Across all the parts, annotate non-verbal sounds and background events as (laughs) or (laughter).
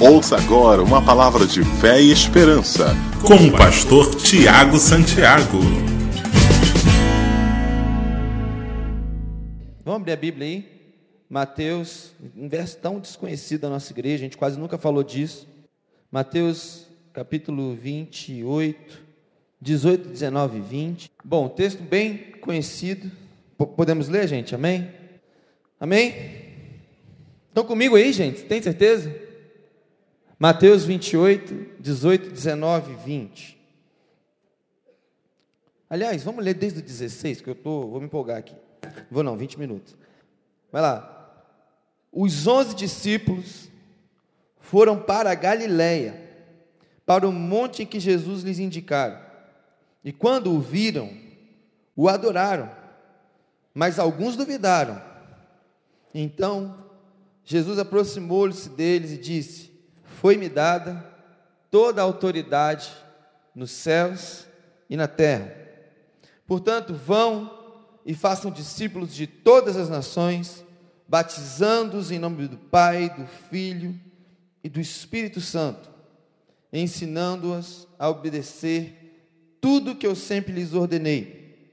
Ouça agora uma palavra de fé e esperança com o pastor Tiago Santiago. Vamos abrir a Bíblia aí? Mateus, um verso tão desconhecido da nossa igreja, a gente quase nunca falou disso. Mateus, capítulo 28, 18, 19 e 20. Bom, texto bem conhecido. Podemos ler, gente? Amém? Amém? Estão comigo aí, gente? Tem certeza? Mateus 28, 18, 19 e 20. Aliás, vamos ler desde o 16, que eu tô, vou me empolgar aqui. Vou não, 20 minutos. Vai lá. Os onze discípulos foram para a Galiléia, para o monte em que Jesus lhes indicara. E quando o viram, o adoraram, mas alguns duvidaram. Então, Jesus aproximou-se deles e disse: foi-me dada toda a autoridade nos céus e na terra. Portanto, vão e façam discípulos de todas as nações, batizando-os em nome do Pai, do Filho e do Espírito Santo, ensinando-os a obedecer tudo que eu sempre lhes ordenei.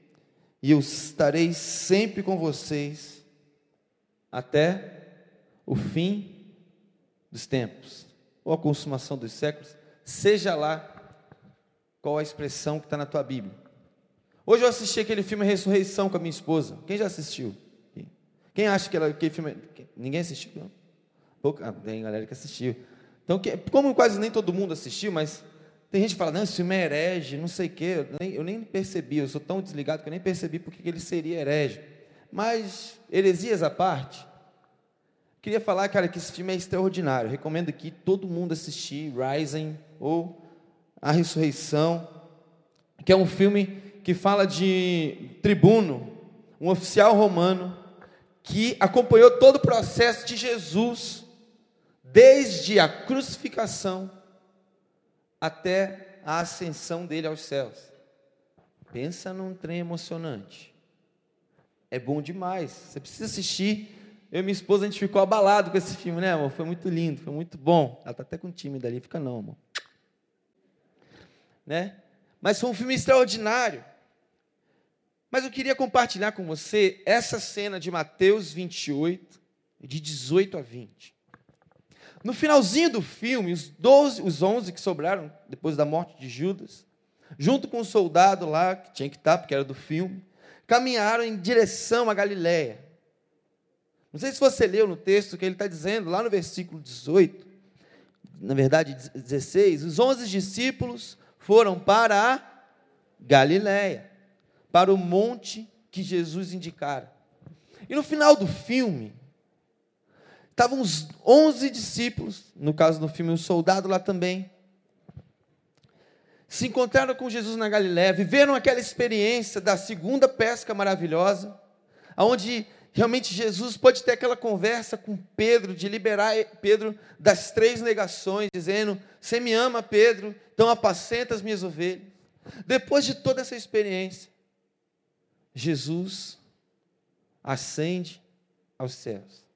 E eu estarei sempre com vocês até o fim dos tempos ou a consumação dos séculos, seja lá qual a expressão que está na tua Bíblia. Hoje eu assisti aquele filme Ressurreição com a minha esposa. Quem já assistiu? Quem acha que aquele filme. Ninguém assistiu? Não? Pouca, ah, tem galera que assistiu. Então, como quase nem todo mundo assistiu, mas tem gente que fala, não, esse filme é herege, não sei o quê. Eu nem, eu nem percebi, eu sou tão desligado que eu nem percebi porque ele seria herege. Mas, heresias à parte, Queria falar, cara, que esse filme é extraordinário. Recomendo aqui todo mundo assistir Rising ou A Ressurreição, que é um filme que fala de tribuno, um oficial romano que acompanhou todo o processo de Jesus, desde a crucificação até a ascensão dele aos céus. Pensa num trem emocionante. É bom demais. Você precisa assistir eu e minha esposa, a gente ficou abalado com esse filme, né, amor? Foi muito lindo, foi muito bom. Ela está até com time dali, fica não, amor. Né? Mas foi um filme extraordinário. Mas eu queria compartilhar com você essa cena de Mateus 28, de 18 a 20. No finalzinho do filme, os 12, os 11 que sobraram depois da morte de Judas, junto com o soldado lá, que tinha que estar, porque era do filme, caminharam em direção a Galiléia não sei se você leu no texto que ele está dizendo, lá no versículo 18, na verdade 16, os onze discípulos foram para a Galiléia, para o monte que Jesus indicara. E no final do filme, estavam os onze discípulos, no caso do filme, o soldado lá também, se encontraram com Jesus na Galiléia, viveram aquela experiência da segunda pesca maravilhosa, onde Realmente Jesus pode ter aquela conversa com Pedro, de liberar Pedro das três negações, dizendo: Você me ama, Pedro, então apacenta as minhas ovelhas. Depois de toda essa experiência, Jesus ascende aos céus.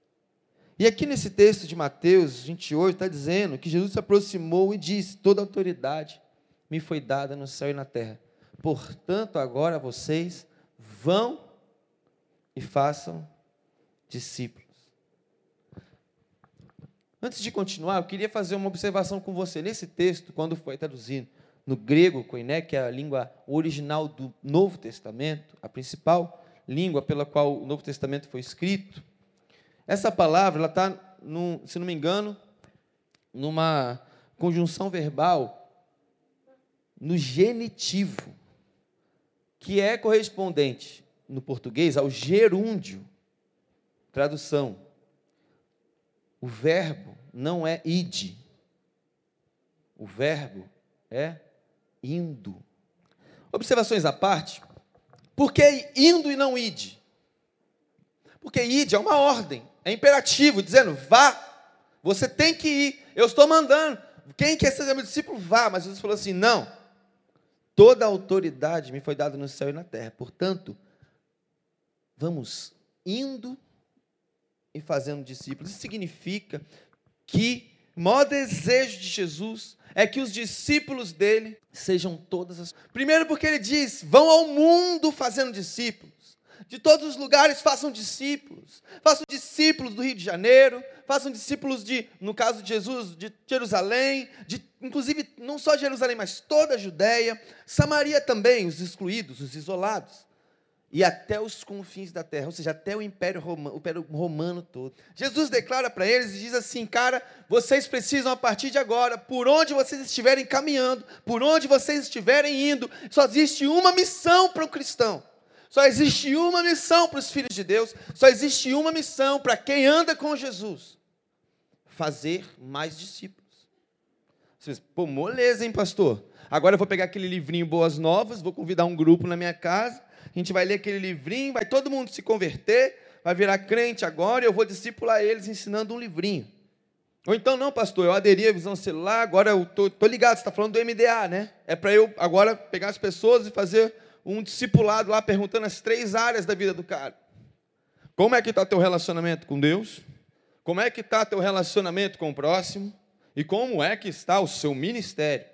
E aqui nesse texto de Mateus 28 está dizendo que Jesus se aproximou e disse: Toda autoridade me foi dada no céu e na terra. Portanto, agora vocês vão e façam discípulos. Antes de continuar, eu queria fazer uma observação com você. Nesse texto, quando foi traduzido no grego, koiné, que é a língua original do Novo Testamento, a principal língua pela qual o Novo Testamento foi escrito, essa palavra, ela está, se não me engano, numa conjunção verbal no genitivo, que é correspondente no português ao gerúndio. Tradução: o verbo não é ide, o verbo é indo. Observações à parte, por que indo e não ide? Porque ide é uma ordem, é imperativo, dizendo vá, você tem que ir, eu estou mandando. Quem quer ser meu discípulo, vá. Mas Jesus falou assim: não, toda a autoridade me foi dada no céu e na terra, portanto, vamos indo e fazendo discípulos. Isso significa que o maior desejo de Jesus é que os discípulos dele sejam todas as. Primeiro, porque ele diz: vão ao mundo fazendo discípulos. De todos os lugares façam discípulos. Façam discípulos do Rio de Janeiro, façam discípulos de, no caso de Jesus, de Jerusalém, de, inclusive não só Jerusalém, mas toda a Judéia, Samaria também, os excluídos, os isolados e até os confins da terra, ou seja, até o Império Romano, o Império Romano todo. Jesus declara para eles e diz assim: cara, vocês precisam a partir de agora, por onde vocês estiverem caminhando, por onde vocês estiverem indo, só existe uma missão para o cristão. Só existe uma missão para os filhos de Deus, só existe uma missão para quem anda com Jesus: fazer mais discípulos. Vocês, pô, moleza, hein, pastor? Agora eu vou pegar aquele livrinho Boas Novas, vou convidar um grupo na minha casa a gente vai ler aquele livrinho, vai todo mundo se converter, vai virar crente agora, e eu vou discipular eles ensinando um livrinho. Ou então, não, pastor, eu aderi à visão celular, agora eu tô, tô ligado, você está falando do MDA, né? É para eu agora pegar as pessoas e fazer um discipulado lá, perguntando as três áreas da vida do cara. Como é que está teu relacionamento com Deus? Como é que está teu relacionamento com o próximo? E como é que está o seu ministério?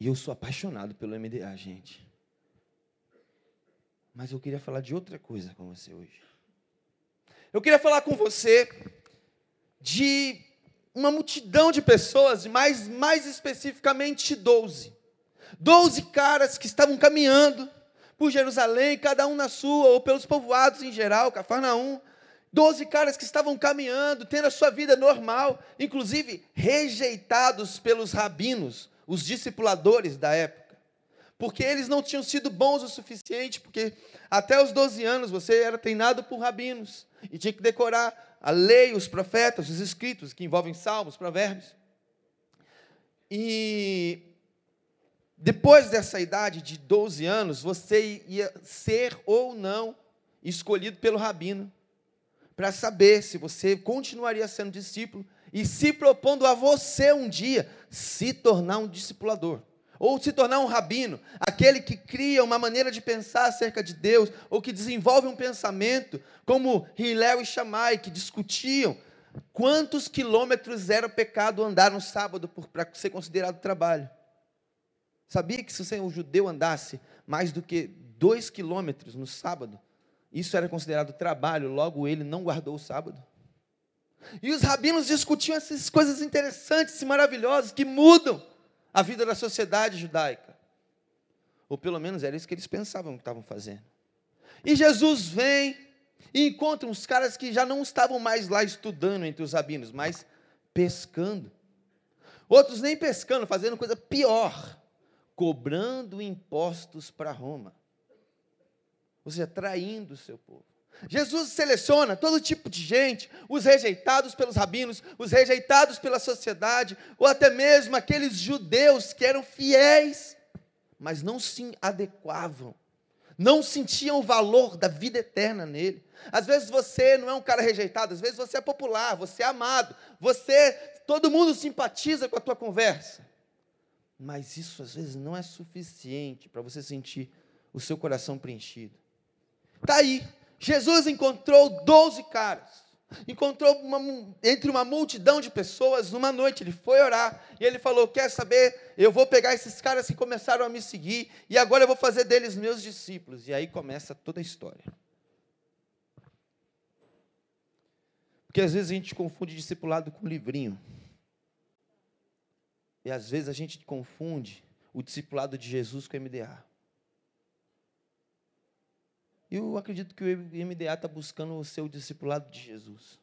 E eu sou apaixonado pelo MDA, gente. Mas eu queria falar de outra coisa com você hoje. Eu queria falar com você de uma multidão de pessoas, mas mais especificamente 12. 12 caras que estavam caminhando por Jerusalém, cada um na sua, ou pelos povoados em geral, Cafarnaum. Doze caras que estavam caminhando, tendo a sua vida normal, inclusive rejeitados pelos rabinos, os discipuladores da época porque eles não tinham sido bons o suficiente, porque até os 12 anos você era treinado por rabinos e tinha que decorar a lei, os profetas, os escritos que envolvem salmos, provérbios. E depois dessa idade de 12 anos, você ia ser ou não escolhido pelo rabino para saber se você continuaria sendo discípulo e se propondo a você um dia se tornar um discipulador ou se tornar um rabino, aquele que cria uma maneira de pensar acerca de Deus, ou que desenvolve um pensamento, como Hilel e Shammai, que discutiam quantos quilômetros era pecado andar no sábado para ser considerado trabalho. Sabia que se um judeu andasse mais do que dois quilômetros no sábado, isso era considerado trabalho, logo ele não guardou o sábado? E os rabinos discutiam essas coisas interessantes e maravilhosas que mudam a vida da sociedade judaica. Ou pelo menos era isso que eles pensavam que estavam fazendo. E Jesus vem e encontra uns caras que já não estavam mais lá estudando entre os rabinos, mas pescando. Outros nem pescando, fazendo coisa pior, cobrando impostos para Roma. Ou seja, traindo o seu povo. Jesus seleciona todo tipo de gente, os rejeitados pelos rabinos, os rejeitados pela sociedade, ou até mesmo aqueles judeus que eram fiéis, mas não se adequavam, não sentiam o valor da vida eterna nele. Às vezes você não é um cara rejeitado, às vezes você é popular, você é amado, você, todo mundo simpatiza com a tua conversa. Mas isso às vezes não é suficiente para você sentir o seu coração preenchido. Está aí, Jesus encontrou 12 caras. Encontrou uma, entre uma multidão de pessoas numa noite. Ele foi orar e ele falou: Quer saber? Eu vou pegar esses caras que começaram a me seguir e agora eu vou fazer deles meus discípulos. E aí começa toda a história. Porque às vezes a gente confunde discipulado com livrinho. E às vezes a gente confunde o discipulado de Jesus com o MDA. Eu acredito que o MDA está buscando o seu discipulado de Jesus.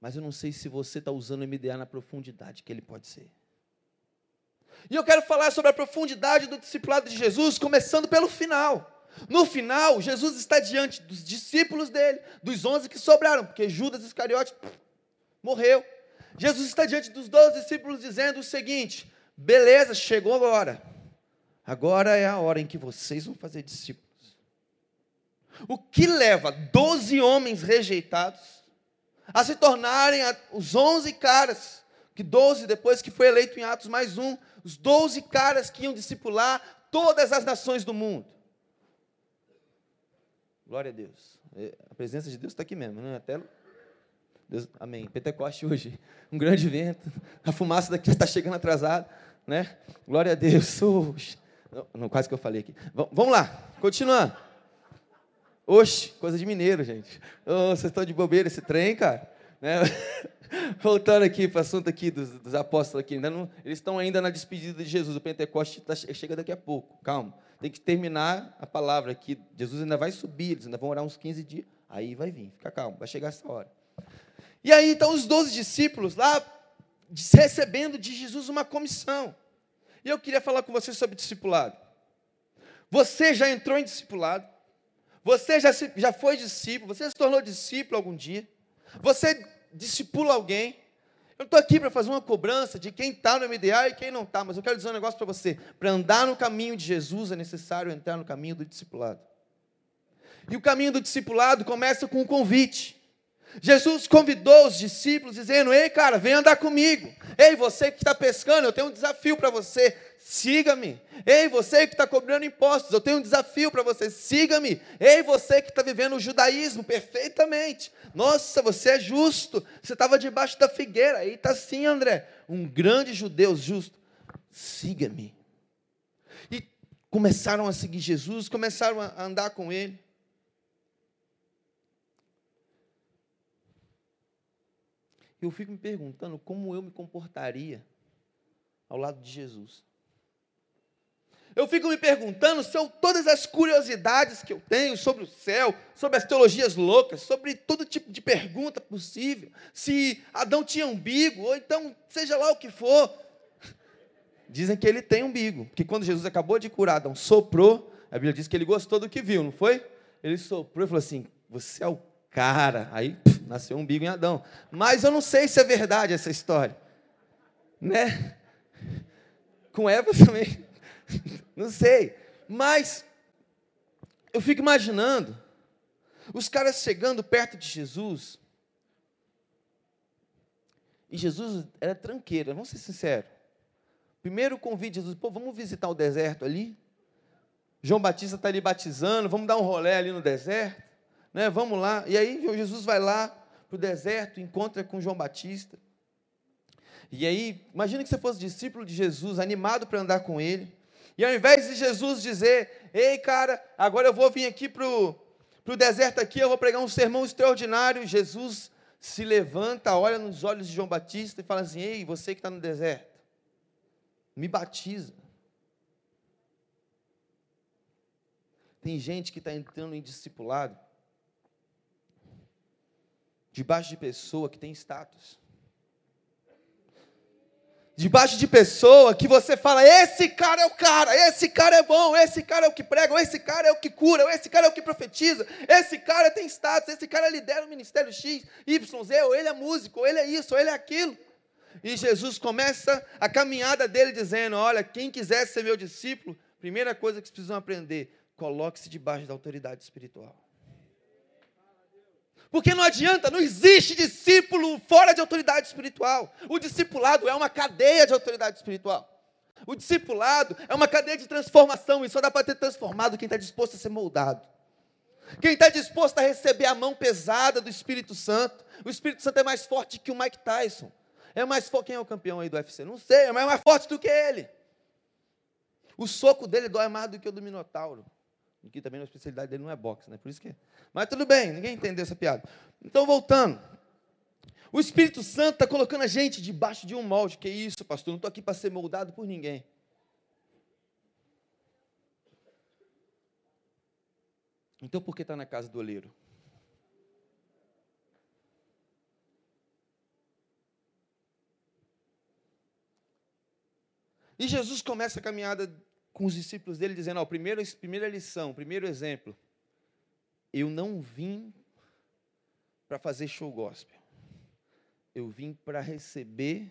Mas eu não sei se você está usando o MDA na profundidade que ele pode ser. E eu quero falar sobre a profundidade do discipulado de Jesus, começando pelo final. No final, Jesus está diante dos discípulos dele, dos onze que sobraram, porque Judas Iscariote morreu. Jesus está diante dos doze discípulos dizendo o seguinte: beleza, chegou agora. Agora é a hora em que vocês vão fazer discípulos. O que leva 12 homens rejeitados a se tornarem os 11 caras, que 12 depois que foi eleito em Atos mais um, os 12 caras que iam discipular todas as nações do mundo. Glória a Deus. É, a presença de Deus está aqui mesmo, né? Até Deus, amém. Pentecoste hoje, (laughs) um grande vento. A fumaça daqui está chegando atrasada, né? Glória a Deus. (laughs) Não, não, quase que eu falei aqui. V vamos lá, continuando. Oxe, coisa de mineiro, gente. Oh, vocês estão de bobeira esse trem, cara? Né? (laughs) Voltando aqui para o assunto aqui dos, dos apóstolos aqui, não, eles estão ainda na despedida de Jesus. O Pentecoste tá, chega daqui a pouco. Calma. Tem que terminar a palavra aqui. Jesus ainda vai subir, eles ainda vão orar uns 15 dias. Aí vai vir. Fica calmo, vai chegar essa hora. E aí estão os 12 discípulos lá recebendo de Jesus uma comissão. E eu queria falar com você sobre discipulado. Você já entrou em discipulado? Você já, se, já foi discípulo? Você se tornou discípulo algum dia? Você discipula alguém? Eu não estou aqui para fazer uma cobrança de quem está no MDA e quem não está, mas eu quero dizer um negócio para você. Para andar no caminho de Jesus é necessário entrar no caminho do discipulado. E o caminho do discipulado começa com um convite. Jesus convidou os discípulos, dizendo: Ei, cara, vem andar comigo. Ei, você que está pescando, eu tenho um desafio para você. Siga-me. Ei, você que está cobrando impostos, eu tenho um desafio para você. Siga-me. Ei, você que está vivendo o judaísmo perfeitamente. Nossa, você é justo. Você estava debaixo da figueira. Aí está sim, André. Um grande judeu justo. Siga-me. E começaram a seguir Jesus, começaram a andar com ele. Eu fico me perguntando como eu me comportaria ao lado de Jesus. Eu fico me perguntando se eu, todas as curiosidades que eu tenho sobre o céu, sobre as teologias loucas, sobre todo tipo de pergunta possível, se Adão tinha umbigo, ou então seja lá o que for. Dizem que ele tem umbigo, que quando Jesus acabou de curar Adão, soprou, a Bíblia diz que ele gostou do que viu, não foi? Ele soprou e falou assim: Você é o cara. Aí pff, nasceu um umbigo em Adão. Mas eu não sei se é verdade essa história. Né? Com Eva (laughs) também. Não sei. Mas eu fico imaginando os caras chegando perto de Jesus. E Jesus era tranqueiro, vamos ser sinceros. Primeiro convite Jesus, pô, vamos visitar o deserto ali. João Batista está ali batizando, vamos dar um rolé ali no deserto né? Vamos lá. E aí Jesus vai lá para o deserto, encontra com João Batista. E aí, imagina que você fosse discípulo de Jesus, animado para andar com ele. E ao invés de Jesus dizer, ei cara, agora eu vou vir aqui para o deserto aqui, eu vou pregar um sermão extraordinário, Jesus se levanta, olha nos olhos de João Batista e fala assim, ei, você que está no deserto, me batiza. Tem gente que está entrando em discipulado, debaixo de pessoa que tem status. Debaixo de pessoa que você fala, esse cara é o cara, esse cara é bom, esse cara é o que prega, esse cara é o que cura, esse cara é o que profetiza, esse cara tem status, esse cara lidera o ministério X, Y, Z, ou ele é músico, ou ele é isso, ou ele é aquilo. E Jesus começa a caminhada dele dizendo: Olha, quem quiser ser meu discípulo, primeira coisa que vocês precisam aprender, coloque-se debaixo da autoridade espiritual. Porque não adianta, não existe discípulo fora de autoridade espiritual. O discipulado é uma cadeia de autoridade espiritual. O discipulado é uma cadeia de transformação, e só dá para ter transformado quem está disposto a ser moldado. Quem está disposto a receber a mão pesada do Espírito Santo. O Espírito Santo é mais forte que o Mike Tyson. É mais forte. Quem é o campeão aí do UFC? Não sei, mas é mais forte do que ele. O soco dele dói mais do que o do Minotauro. Que também a especialidade dele não é boxe, né? Por isso que. Mas tudo bem, ninguém entendeu essa piada. Então, voltando. O Espírito Santo está colocando a gente debaixo de um molde. Que isso, pastor? Não estou aqui para ser moldado por ninguém. Então, por que está na casa do oleiro? E Jesus começa a caminhada com os discípulos dele, dizendo: ó, primeira, primeira lição, primeiro exemplo. Eu não vim para fazer show gospel. Eu vim para receber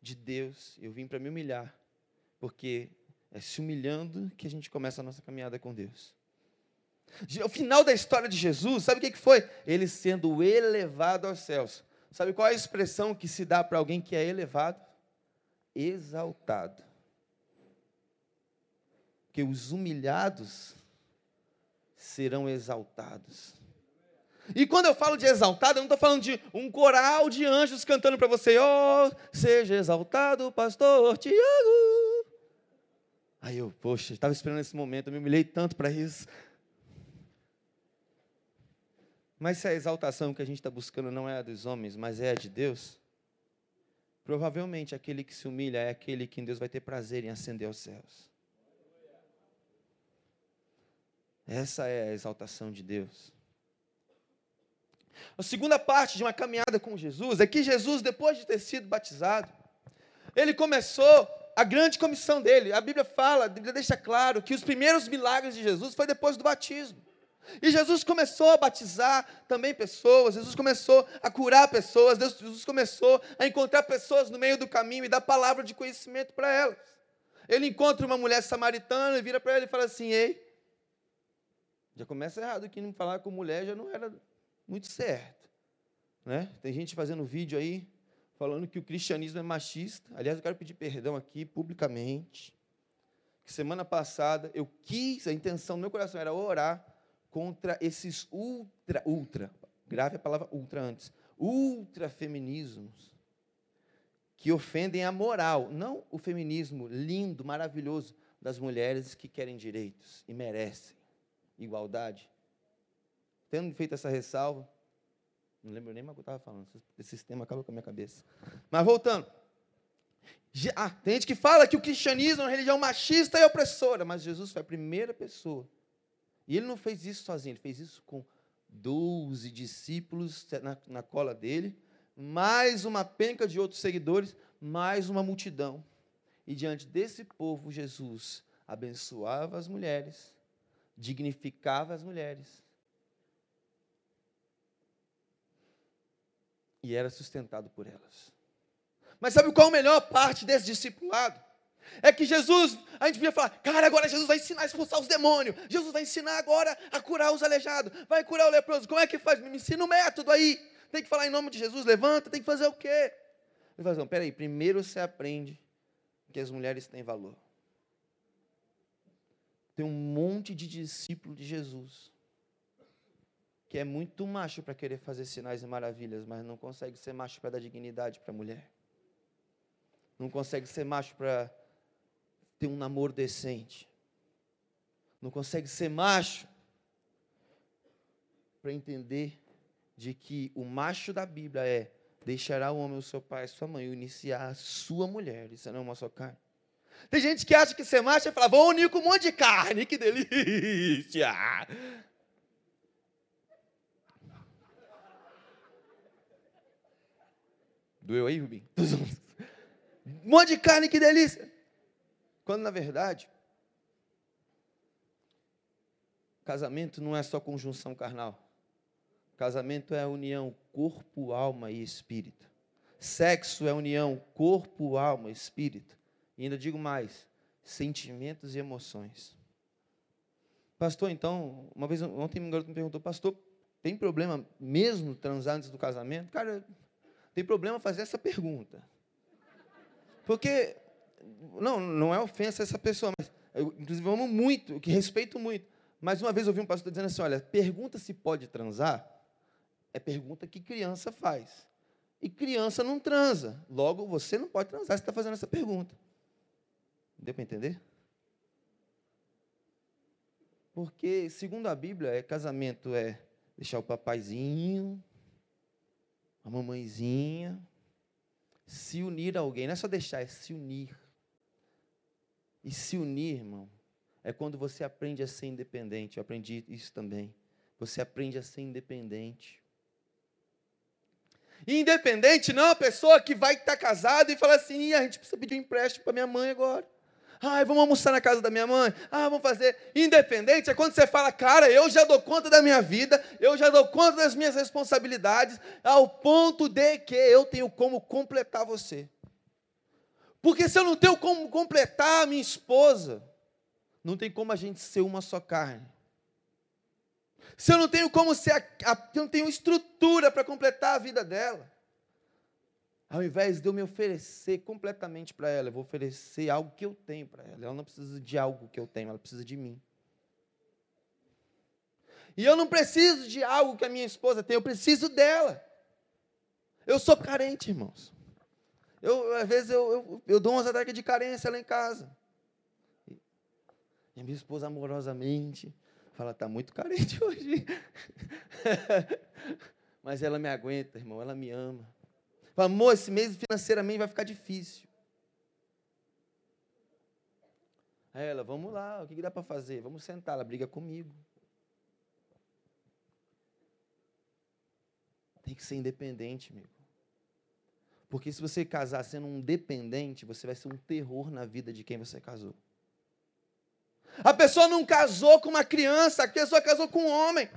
de Deus, eu vim para me humilhar, porque é se humilhando que a gente começa a nossa caminhada com Deus. O final da história de Jesus, sabe o que foi? Ele sendo elevado aos céus. Sabe qual é a expressão que se dá para alguém que é elevado? Exaltado que os humilhados serão exaltados. E quando eu falo de exaltado, eu não estou falando de um coral de anjos cantando para você, oh, seja exaltado, pastor Tiago. Aí eu, poxa, estava esperando esse momento, eu me humilhei tanto para isso. Mas se a exaltação que a gente está buscando não é a dos homens, mas é a de Deus, provavelmente aquele que se humilha é aquele que Deus vai ter prazer em ascender aos céus. Essa é a exaltação de Deus. A segunda parte de uma caminhada com Jesus é que Jesus, depois de ter sido batizado, ele começou a grande comissão dele. A Bíblia fala, a Bíblia deixa claro que os primeiros milagres de Jesus foi depois do batismo. E Jesus começou a batizar também pessoas, Jesus começou a curar pessoas, Jesus começou a encontrar pessoas no meio do caminho e dar palavra de conhecimento para elas. Ele encontra uma mulher samaritana e vira para ela e fala assim: Ei, já começa errado não falar com mulher já não era muito certo. Né? Tem gente fazendo vídeo aí falando que o cristianismo é machista. Aliás, eu quero pedir perdão aqui publicamente. Que semana passada eu quis, a intenção do meu coração era orar contra esses ultra, ultra, grave a palavra ultra antes, ultra feminismos que ofendem a moral, não o feminismo lindo, maravilhoso das mulheres que querem direitos e merecem igualdade. Tendo feito essa ressalva, não lembro nem mais o que eu estava falando, esse sistema acabou com a minha cabeça. Mas voltando. Ah, tem gente que fala que o cristianismo é uma religião machista e opressora, mas Jesus foi a primeira pessoa e ele não fez isso sozinho, ele fez isso com 12 discípulos na, na cola dele, mais uma penca de outros seguidores, mais uma multidão. E diante desse povo, Jesus abençoava as mulheres, dignificava as mulheres. E era sustentado por elas. Mas sabe qual a melhor parte desse discipulado? É que Jesus, a gente podia falar, cara, agora Jesus vai ensinar a expulsar os demônios. Jesus vai ensinar agora a curar os aleijados. Vai curar o leproso. Como é que faz? Me ensina o método aí. Tem que falar em nome de Jesus, levanta, tem que fazer o quê? Ele fala, não, peraí, primeiro você aprende que as mulheres têm valor. Tem um monte de discípulo de Jesus que é muito macho para querer fazer sinais e maravilhas, mas não consegue ser macho para dar dignidade para a mulher. Não consegue ser macho para ter um namoro decente. Não consegue ser macho para entender de que o macho da Bíblia é deixará o homem o seu pai e sua mãe iniciar a sua mulher. Isso não é uma só carne. Tem gente que acha que ser macho é falar, vou unir com um monte de carne, que delícia! Doeu aí, Rubim? Um monte de carne, que delícia! Quando na verdade, casamento não é só conjunção carnal. Casamento é a união corpo, alma e espírito. Sexo é união corpo, alma e espírito. E ainda digo mais, sentimentos e emoções. Pastor, então, uma vez ontem um garoto me perguntou, pastor, tem problema mesmo transar antes do casamento? Cara, tem problema fazer essa pergunta. Porque não, não é ofensa essa pessoa, mas eu, inclusive, amo muito, que respeito muito. Mas uma vez eu ouvi um pastor dizendo assim: olha, pergunta se pode transar é pergunta que criança faz. E criança não transa. Logo, você não pode transar se está fazendo essa pergunta. Deu para entender? Porque, segundo a Bíblia, é, casamento é deixar o papaizinho, a mamãezinha, se unir a alguém. Não é só deixar, é se unir. E se unir, irmão, é quando você aprende a ser independente. Eu aprendi isso também. Você aprende a ser independente. Independente não é pessoa que vai estar casada e fala assim: a gente precisa pedir um empréstimo para minha mãe agora. Ai, vamos almoçar na casa da minha mãe. Ah, vamos fazer. Independente é quando você fala, cara, eu já dou conta da minha vida, eu já dou conta das minhas responsabilidades, ao ponto de que eu tenho como completar você. Porque se eu não tenho como completar a minha esposa, não tem como a gente ser uma só carne. Se eu não tenho como ser, a, a, eu não tenho estrutura para completar a vida dela. Ao invés de eu me oferecer completamente para ela, eu vou oferecer algo que eu tenho para ela. Ela não precisa de algo que eu tenho, ela precisa de mim. E eu não preciso de algo que a minha esposa tem, eu preciso dela. Eu sou carente, irmãos. Eu, às vezes eu, eu, eu dou umas ataques de carência lá em casa. E a minha esposa amorosamente fala, está muito carente (laughs) hoje. (laughs) Mas ela me aguenta, irmão, ela me ama. Fala, amor, esse mês financeiramente vai ficar difícil. Aí ela, vamos lá, o que, que dá para fazer? Vamos sentar, ela briga comigo. Tem que ser independente, amigo. Porque se você casar sendo um dependente, você vai ser um terror na vida de quem você casou. A pessoa não casou com uma criança, a pessoa casou com um homem.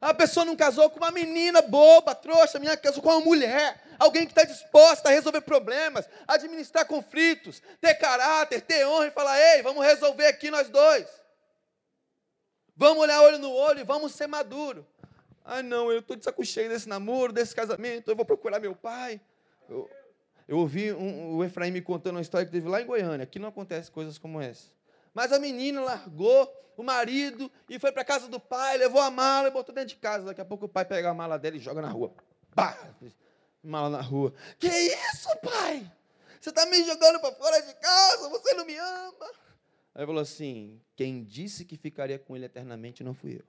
A pessoa não casou com uma menina boba, trouxa, a casou com uma mulher. Alguém que está disposta a resolver problemas, administrar conflitos, ter caráter, ter honra e falar: ei, vamos resolver aqui nós dois. Vamos olhar olho no olho e vamos ser maduro. Ah, não, eu estou de saco cheio desse namoro, desse casamento, eu vou procurar meu pai. Eu, eu ouvi um, o Efraim me contando uma história que teve lá em Goiânia. Aqui não acontece coisas como essa. Mas a menina largou o marido e foi para casa do pai, levou a mala e botou dentro de casa. Daqui a pouco o pai pega a mala dela e joga na rua. Pá! Mala na rua. Que isso, pai? Você está me jogando para fora de casa? Você não me ama? Aí falou assim: quem disse que ficaria com ele eternamente não fui eu.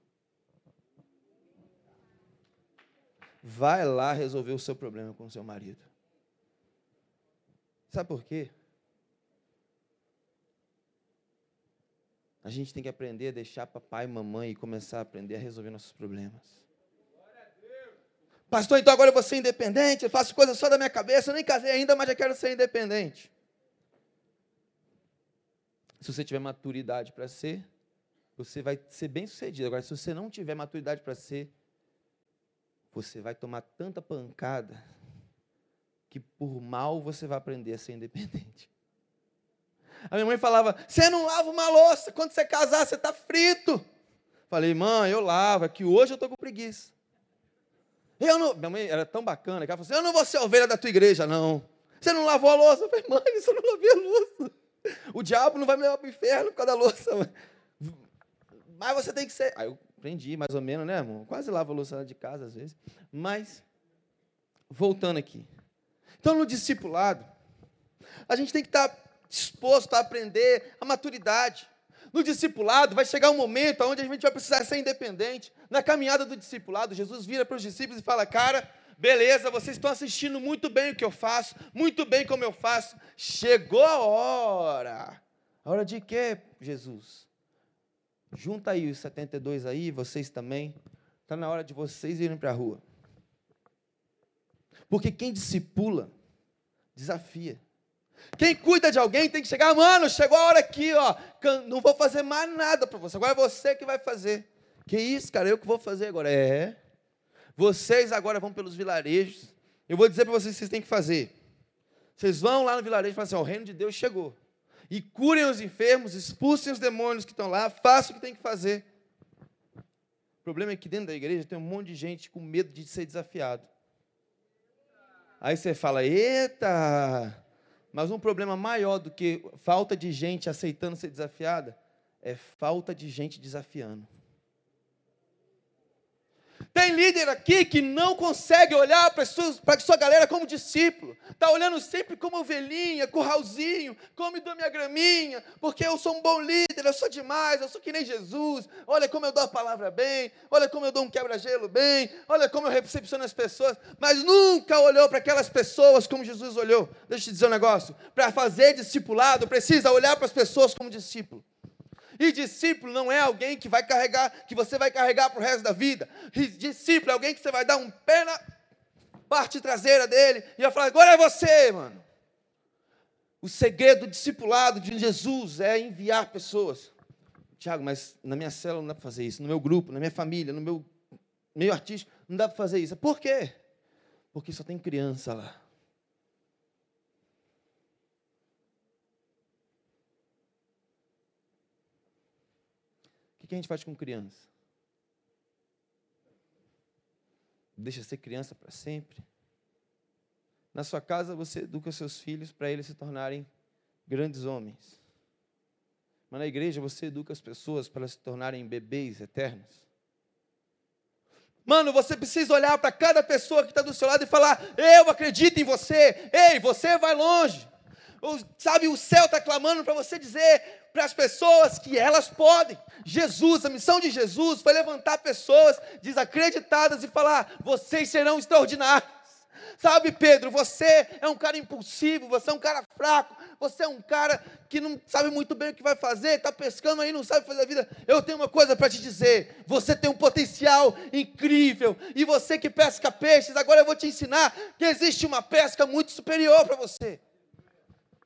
Vai lá resolver o seu problema com o seu marido. Sabe por quê? A gente tem que aprender a deixar papai e mamãe e começar a aprender a resolver nossos problemas. Pastor, então agora eu vou ser independente, eu faço coisas só da minha cabeça, eu nem casei ainda, mas já quero ser independente. Se você tiver maturidade para ser, você vai ser bem sucedido. Agora, se você não tiver maturidade para ser, você vai tomar tanta pancada que por mal você vai aprender a ser independente. A minha mãe falava: Você não lava uma louça, quando você casar, você está frito. Falei, mãe, eu lavo, é que hoje eu estou com preguiça. Eu não, minha mãe era tão bacana que ela falou assim: Eu não vou ser ovelha da tua igreja, não. Você não lavou a louça? Eu falei, mãe, eu não lavei a louça. O diabo não vai me levar para o inferno por causa da louça. Mas você tem que ser. Aí eu aprendi mais ou menos, né, irmão? Quase lavo a louça de casa às vezes. Mas, voltando aqui. Então, no discipulado, a gente tem que estar disposto a aprender a maturidade. No discipulado, vai chegar um momento onde a gente vai precisar ser independente. Na caminhada do discipulado, Jesus vira para os discípulos e fala: Cara, beleza, vocês estão assistindo muito bem o que eu faço, muito bem como eu faço. Chegou a hora. A hora de quê, Jesus? Junta aí os 72 aí, vocês também. Está na hora de vocês irem para a rua. Porque quem discipula, desafia. Quem cuida de alguém tem que chegar, mano, chegou a hora aqui, ó. Não vou fazer mais nada para você. Agora é você que vai fazer. Que isso, cara? Eu que vou fazer agora. É. Vocês agora vão pelos vilarejos. Eu vou dizer para vocês o que vocês têm que fazer. Vocês vão lá no vilarejo e falam assim: ó, o reino de Deus chegou. E curem os enfermos, expulsem os demônios que estão lá, façam o que tem que fazer. O problema é que dentro da igreja tem um monte de gente com medo de ser desafiado. Aí você fala: eita, mas um problema maior do que falta de gente aceitando ser desafiada é falta de gente desafiando. Tem líder aqui que não consegue olhar para a sua, galera como discípulo. Está olhando sempre como ovelhinha, curralzinho, come da minha graminha, porque eu sou um bom líder, eu sou demais, eu sou que nem Jesus. Olha como eu dou a palavra bem, olha como eu dou um quebra-gelo bem, olha como eu recepciono as pessoas. Mas nunca olhou para aquelas pessoas como Jesus olhou. Deixa eu te dizer um negócio. Para fazer discipulado, precisa olhar para as pessoas como discípulo. E discípulo não é alguém que vai carregar, que você vai carregar para o resto da vida. E discípulo é alguém que você vai dar um pé na parte traseira dele e vai falar: agora é você, mano. O segredo do discipulado de Jesus é enviar pessoas. Tiago, mas na minha célula não dá para fazer isso, no meu grupo, na minha família, no meu meio artístico, não dá para fazer isso. Por quê? Porque só tem criança lá. Que a gente faz com criança? Deixa ser criança para sempre? Na sua casa você educa seus filhos para eles se tornarem grandes homens. Mas na igreja você educa as pessoas para se tornarem bebês eternos. Mano, você precisa olhar para cada pessoa que está do seu lado e falar: Eu acredito em você. Ei, você vai longe. O, sabe, o céu está clamando para você dizer para as pessoas que elas podem. Jesus, a missão de Jesus foi levantar pessoas desacreditadas e falar: Vocês serão extraordinários. Sabe, Pedro, você é um cara impulsivo, você é um cara fraco, você é um cara que não sabe muito bem o que vai fazer, está pescando aí, não sabe fazer a vida. Eu tenho uma coisa para te dizer: você tem um potencial incrível, e você que pesca peixes, agora eu vou te ensinar que existe uma pesca muito superior para você.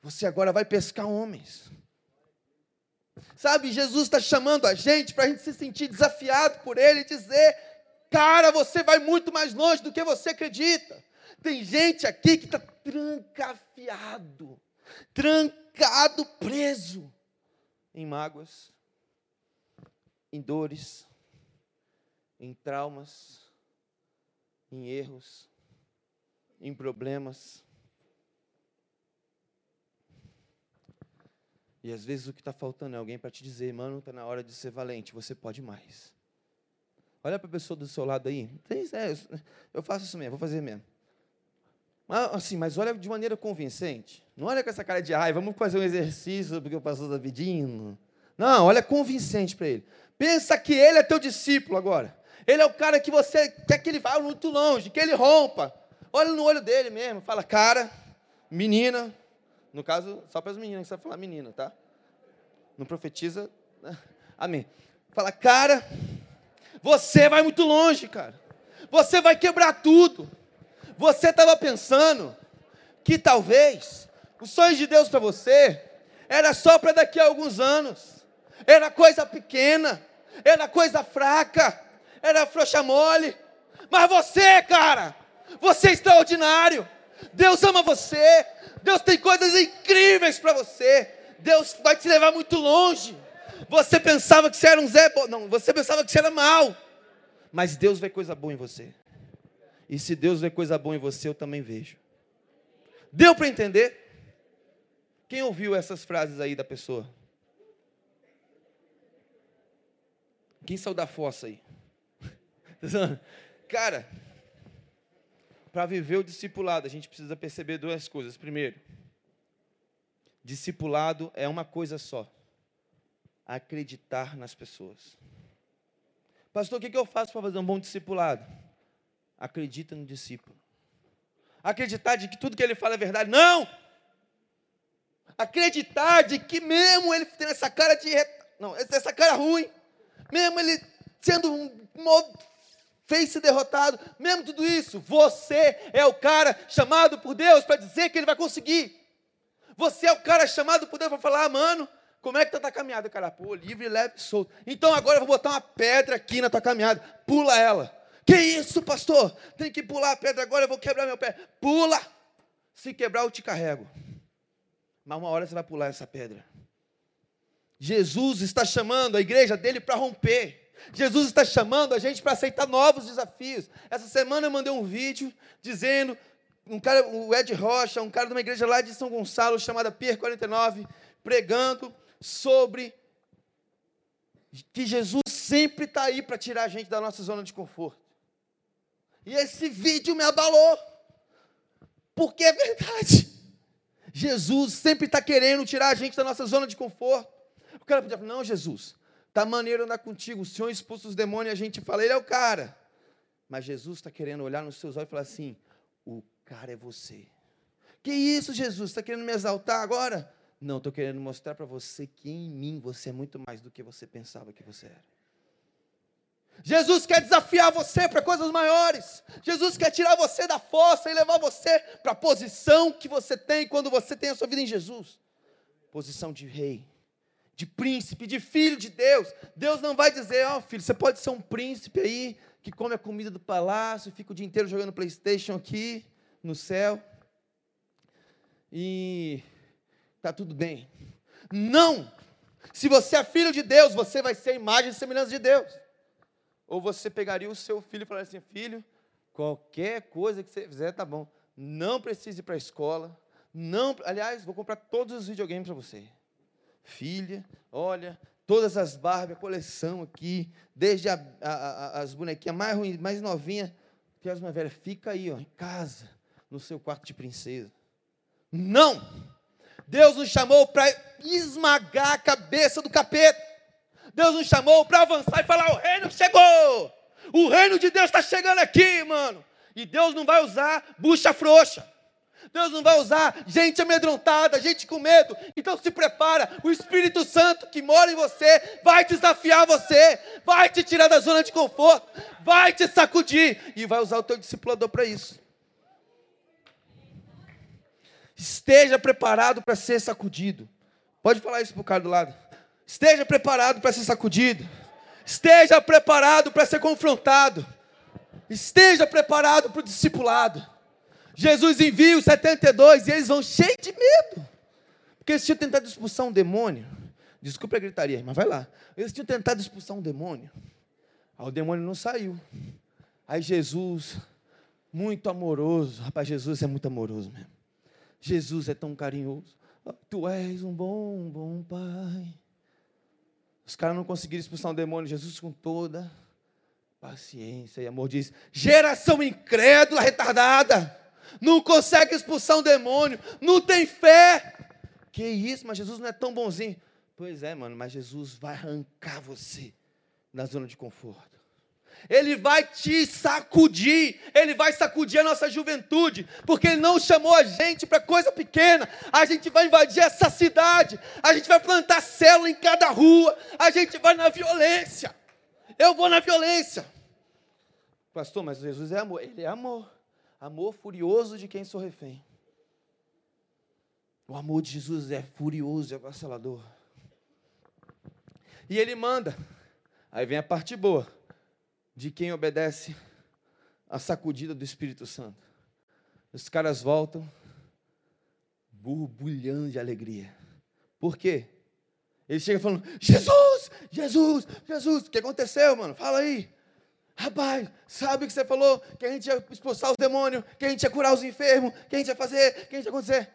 Você agora vai pescar homens. Sabe, Jesus está chamando a gente para a gente se sentir desafiado por Ele e dizer: cara, você vai muito mais longe do que você acredita. Tem gente aqui que está trancafiado, trancado, preso em mágoas, em dores, em traumas, em erros, em problemas. E às vezes o que está faltando é alguém para te dizer, mano, está na hora de ser valente, você pode mais. Olha para a pessoa do seu lado aí. É, eu faço isso mesmo, vou fazer mesmo. Mas, assim, mas olha de maneira convincente. Não olha com essa cara de, ai, vamos fazer um exercício porque o pastor está pedindo. Não, olha convincente para ele. Pensa que ele é teu discípulo agora. Ele é o cara que você quer que ele vá muito longe, que ele rompa. Olha no olho dele mesmo, fala, cara, menina. No caso, só para as meninas que vai falar menina, tá? Não profetiza. (laughs) Amém. Fala, cara, você vai muito longe, cara. Você vai quebrar tudo. Você estava pensando que talvez os sonhos de Deus para você era só para daqui a alguns anos, era coisa pequena, era coisa fraca, era frouxa mole. Mas você, cara, você é extraordinário. Deus ama você. Deus tem coisas incríveis para você. Deus vai te levar muito longe. Você pensava que você era um Zé, não, você pensava que você era mal. Mas Deus vê coisa boa em você. E se Deus vê coisa boa em você, eu também vejo. Deu para entender? Quem ouviu essas frases aí da pessoa? Quem saiu da fossa aí? (laughs) Cara, para viver o discipulado, a gente precisa perceber duas coisas. Primeiro, discipulado é uma coisa só: acreditar nas pessoas. Pastor, o que eu faço para fazer um bom discipulado? acredita no discípulo. Acreditar de que tudo que ele fala é verdade. Não! Acreditar de que mesmo ele tendo essa cara de. Não, essa cara ruim, mesmo ele sendo um face derrotado, mesmo tudo isso, você é o cara chamado por Deus para dizer que ele vai conseguir. Você é o cara chamado por Deus para falar, ah, mano, como é que está a tua caminhada, cara? Pô, livre, leve, solto. Então agora eu vou botar uma pedra aqui na tua caminhada. Pula ela. Que isso, pastor? Tem que pular a pedra agora, eu vou quebrar meu pé. Pula! Se quebrar, eu te carrego. Mas uma hora você vai pular essa pedra. Jesus está chamando a igreja dele para romper. Jesus está chamando a gente para aceitar novos desafios. Essa semana eu mandei um vídeo dizendo, um cara, o Ed Rocha, um cara de uma igreja lá de São Gonçalo, chamada Pier 49, pregando sobre que Jesus sempre está aí para tirar a gente da nossa zona de conforto. E esse vídeo me abalou. Porque é verdade. Jesus sempre está querendo tirar a gente da nossa zona de conforto. O cara podia falar, não, Jesus, tá maneiro andar contigo. O Senhor expulsa os demônios e a gente fala, ele é o cara. Mas Jesus está querendo olhar nos seus olhos e falar assim: o cara é você. Que isso, Jesus? Está querendo me exaltar agora? Não, estou querendo mostrar para você que em mim você é muito mais do que você pensava que você era. Jesus quer desafiar você para coisas maiores. Jesus quer tirar você da fossa e levar você para a posição que você tem quando você tem a sua vida em Jesus posição de rei, de príncipe, de filho de Deus. Deus não vai dizer, ó oh, filho, você pode ser um príncipe aí que come a comida do palácio, fica o dia inteiro jogando PlayStation aqui no céu e tá tudo bem. Não! Se você é filho de Deus, você vai ser imagem e semelhança de Deus. Ou você pegaria o seu filho e falaria assim: filho, qualquer coisa que você fizer tá bom. Não precise ir para a escola. Não, aliás, vou comprar todos os videogames para você. Filha, olha, Todas as Barbie, a coleção aqui, desde a, a, a, as bonequinhas mais ruins, mais novinhas, as mais velhas. Fica aí, ó, em casa, no seu quarto de princesa. Não! Deus nos chamou para esmagar a cabeça do capeta. Deus nos chamou para avançar e falar: o reino chegou! O reino de Deus está chegando aqui, mano. E Deus não vai usar bucha frouxa. Deus não vai usar gente amedrontada, gente com medo. Então se prepara. O Espírito Santo que mora em você vai desafiar você, vai te tirar da zona de conforto, vai te sacudir e vai usar o teu discipulador para isso. Esteja preparado para ser sacudido. Pode falar isso para o cara do lado. Esteja preparado para ser sacudido. Esteja preparado para ser confrontado. Esteja preparado para o discipulado. Jesus envia os 72 e eles vão cheios de medo. Porque eles tinham tentado expulsar um demônio. Desculpa a gritaria, mas vai lá. Eles tinham tentado expulsar um demônio. Aí o demônio não saiu. Aí Jesus, muito amoroso. Rapaz, Jesus é muito amoroso mesmo. Jesus é tão carinhoso. Tu és um bom, bom pai. Os caras não conseguiram expulsar um demônio. Jesus, com toda paciência e amor, diz: geração incrédula, retardada não consegue expulsar um demônio, não tem fé. Que isso, mas Jesus não é tão bonzinho. Pois é, mano, mas Jesus vai arrancar você da zona de conforto. Ele vai te sacudir, ele vai sacudir a nossa juventude, porque ele não chamou a gente para coisa pequena. A gente vai invadir essa cidade, a gente vai plantar célula em cada rua, a gente vai na violência. Eu vou na violência. Pastor, mas Jesus é amor, ele é amor amor furioso de quem sou refém. O amor de Jesus é furioso e avassalador. E ele manda. Aí vem a parte boa de quem obedece a sacudida do Espírito Santo. Os caras voltam borbulhando de alegria. Por quê? Ele chega falando: Jesus, Jesus, Jesus. O que aconteceu, mano? Fala aí. Rapaz, sabe o que você falou? Que a gente ia expulsar os demônios, que a gente ia curar os enfermos, que a gente ia fazer, que a gente ia acontecer.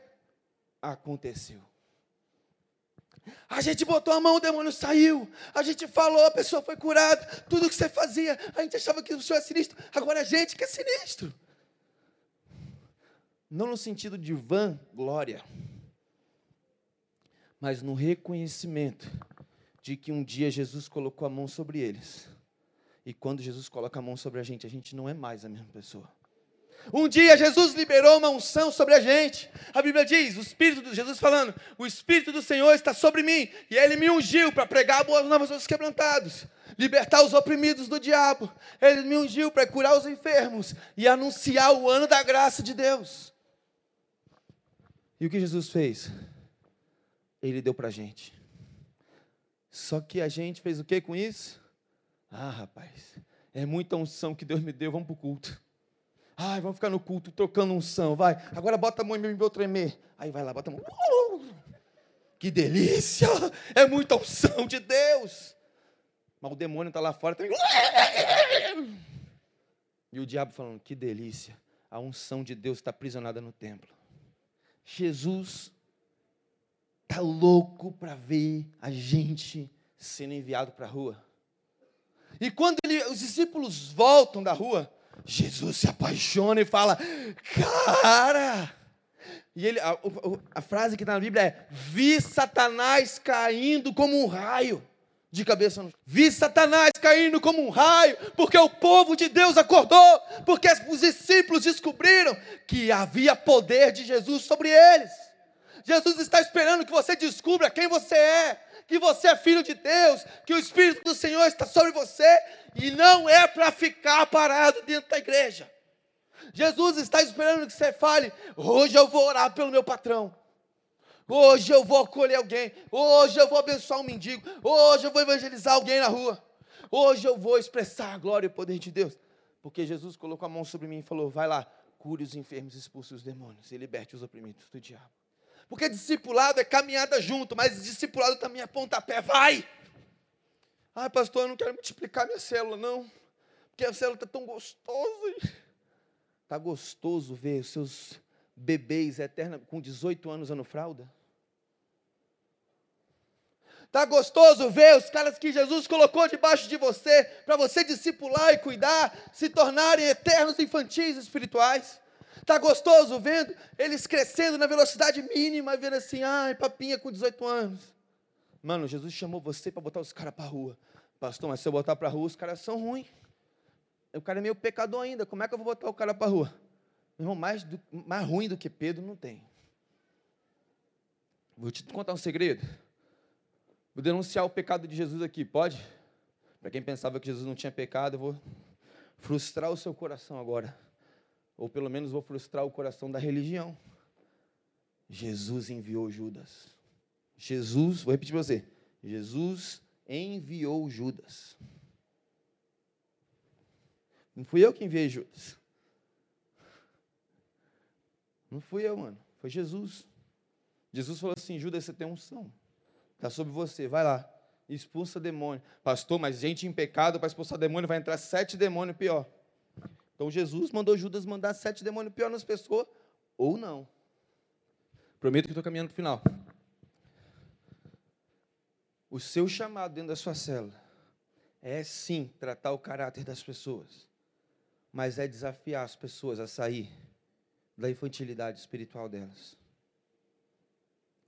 Aconteceu. A gente botou a mão, o demônio saiu. A gente falou, a pessoa foi curada. Tudo que você fazia, a gente achava que o senhor é sinistro. Agora a gente que é sinistro. Não no sentido de vã glória, mas no reconhecimento de que um dia Jesus colocou a mão sobre eles e quando Jesus coloca a mão sobre a gente, a gente não é mais a mesma pessoa. Um dia Jesus liberou uma unção sobre a gente. A Bíblia diz, o Espírito de Jesus falando, o Espírito do Senhor está sobre mim, e Ele me ungiu para pregar boas novas aos quebrantados, libertar os oprimidos do diabo. Ele me ungiu para curar os enfermos e anunciar o ano da graça de Deus. E o que Jesus fez? Ele deu para a gente. Só que a gente fez o que com isso? Ah, rapaz, é muita unção que Deus me deu, vamos para o culto. Ai, vamos ficar no culto, trocando unção, vai. Agora bota a mão em mim, meu tremer. Aí vai lá, bota a mão. Que delícia! É muita unção de Deus. Mas o demônio está lá fora também. E o diabo falando, que delícia. A unção de Deus está aprisionada no templo. Jesus está louco para ver a gente sendo enviado para a rua. E quando ele, os discípulos voltam da rua, Jesus se apaixona e fala: Cara! E ele, a, a frase que está na Bíblia é: Vi Satanás caindo como um raio de cabeça no Vi Satanás caindo como um raio, porque o povo de Deus acordou, porque os discípulos descobriram que havia poder de Jesus sobre eles. Jesus está esperando que você descubra quem você é, que você é filho de Deus, que o Espírito do Senhor está sobre você e não é para ficar parado dentro da igreja. Jesus está esperando que você fale: hoje eu vou orar pelo meu patrão. Hoje eu vou acolher alguém. Hoje eu vou abençoar um mendigo. Hoje eu vou evangelizar alguém na rua. Hoje eu vou expressar a glória e o poder de Deus. Porque Jesus colocou a mão sobre mim e falou: vai lá, cure os enfermos, expulse os demônios e liberte os oprimidos do diabo. Porque discipulado é caminhada junto, mas discipulado também é pontapé. Vai! Ah, pastor, eu não quero multiplicar minha célula, não. Porque a célula está tão gostosa. Está gostoso ver os seus bebês eternos com 18 anos usando fralda? Tá gostoso ver os caras que Jesus colocou debaixo de você, para você discipular e cuidar, se tornarem eternos infantis espirituais? Tá gostoso vendo eles crescendo na velocidade mínima, vendo assim, ai, papinha com 18 anos. Mano, Jesus chamou você para botar os caras para rua. Pastor, mas se eu botar para rua, os caras são ruins. O cara é meio pecador ainda. Como é que eu vou botar o cara para rua? Meu irmão, mais, do, mais ruim do que Pedro não tem. Vou te contar um segredo. Vou denunciar o pecado de Jesus aqui, pode? Para quem pensava que Jesus não tinha pecado, eu vou frustrar o seu coração agora. Ou pelo menos vou frustrar o coração da religião. Jesus enviou Judas. Jesus, vou repetir para você. Jesus enviou Judas. Não fui eu que enviei Judas. Não fui eu, mano. Foi Jesus. Jesus falou assim: Judas, você tem unção. Está sobre você, vai lá. Expulsa demônio. Pastor, mas gente em pecado para expulsar demônio vai entrar sete demônios pior. Então Jesus mandou Judas mandar sete demônios pior nas pessoas, ou não. Prometo que estou caminhando para o final. O seu chamado dentro da sua célula é sim tratar o caráter das pessoas, mas é desafiar as pessoas a sair da infantilidade espiritual delas.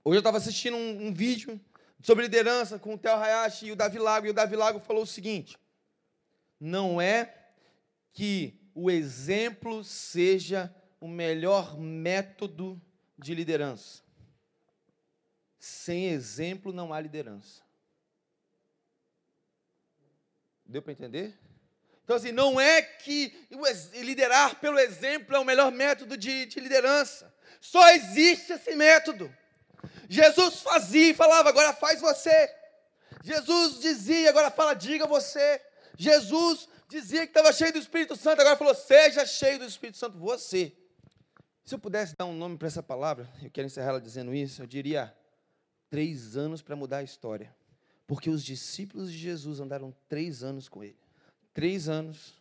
Hoje eu estava assistindo um, um, vídeo sobre liderança com o Theo Hayashi e o Davi Lago, e o Davi Lago falou o seguinte: não é que o exemplo seja o melhor método de liderança. Sem exemplo não há liderança. Deu para entender? Então, assim, não é que liderar pelo exemplo é o melhor método de, de liderança. Só existe esse método. Jesus fazia e falava, agora faz você. Jesus dizia, agora fala, diga você. Jesus dizia que estava cheio do Espírito Santo, agora falou, seja cheio do Espírito Santo você. Se eu pudesse dar um nome para essa palavra, eu quero encerrar ela dizendo isso, eu diria três anos para mudar a história. Porque os discípulos de Jesus andaram três anos com ele. Três anos.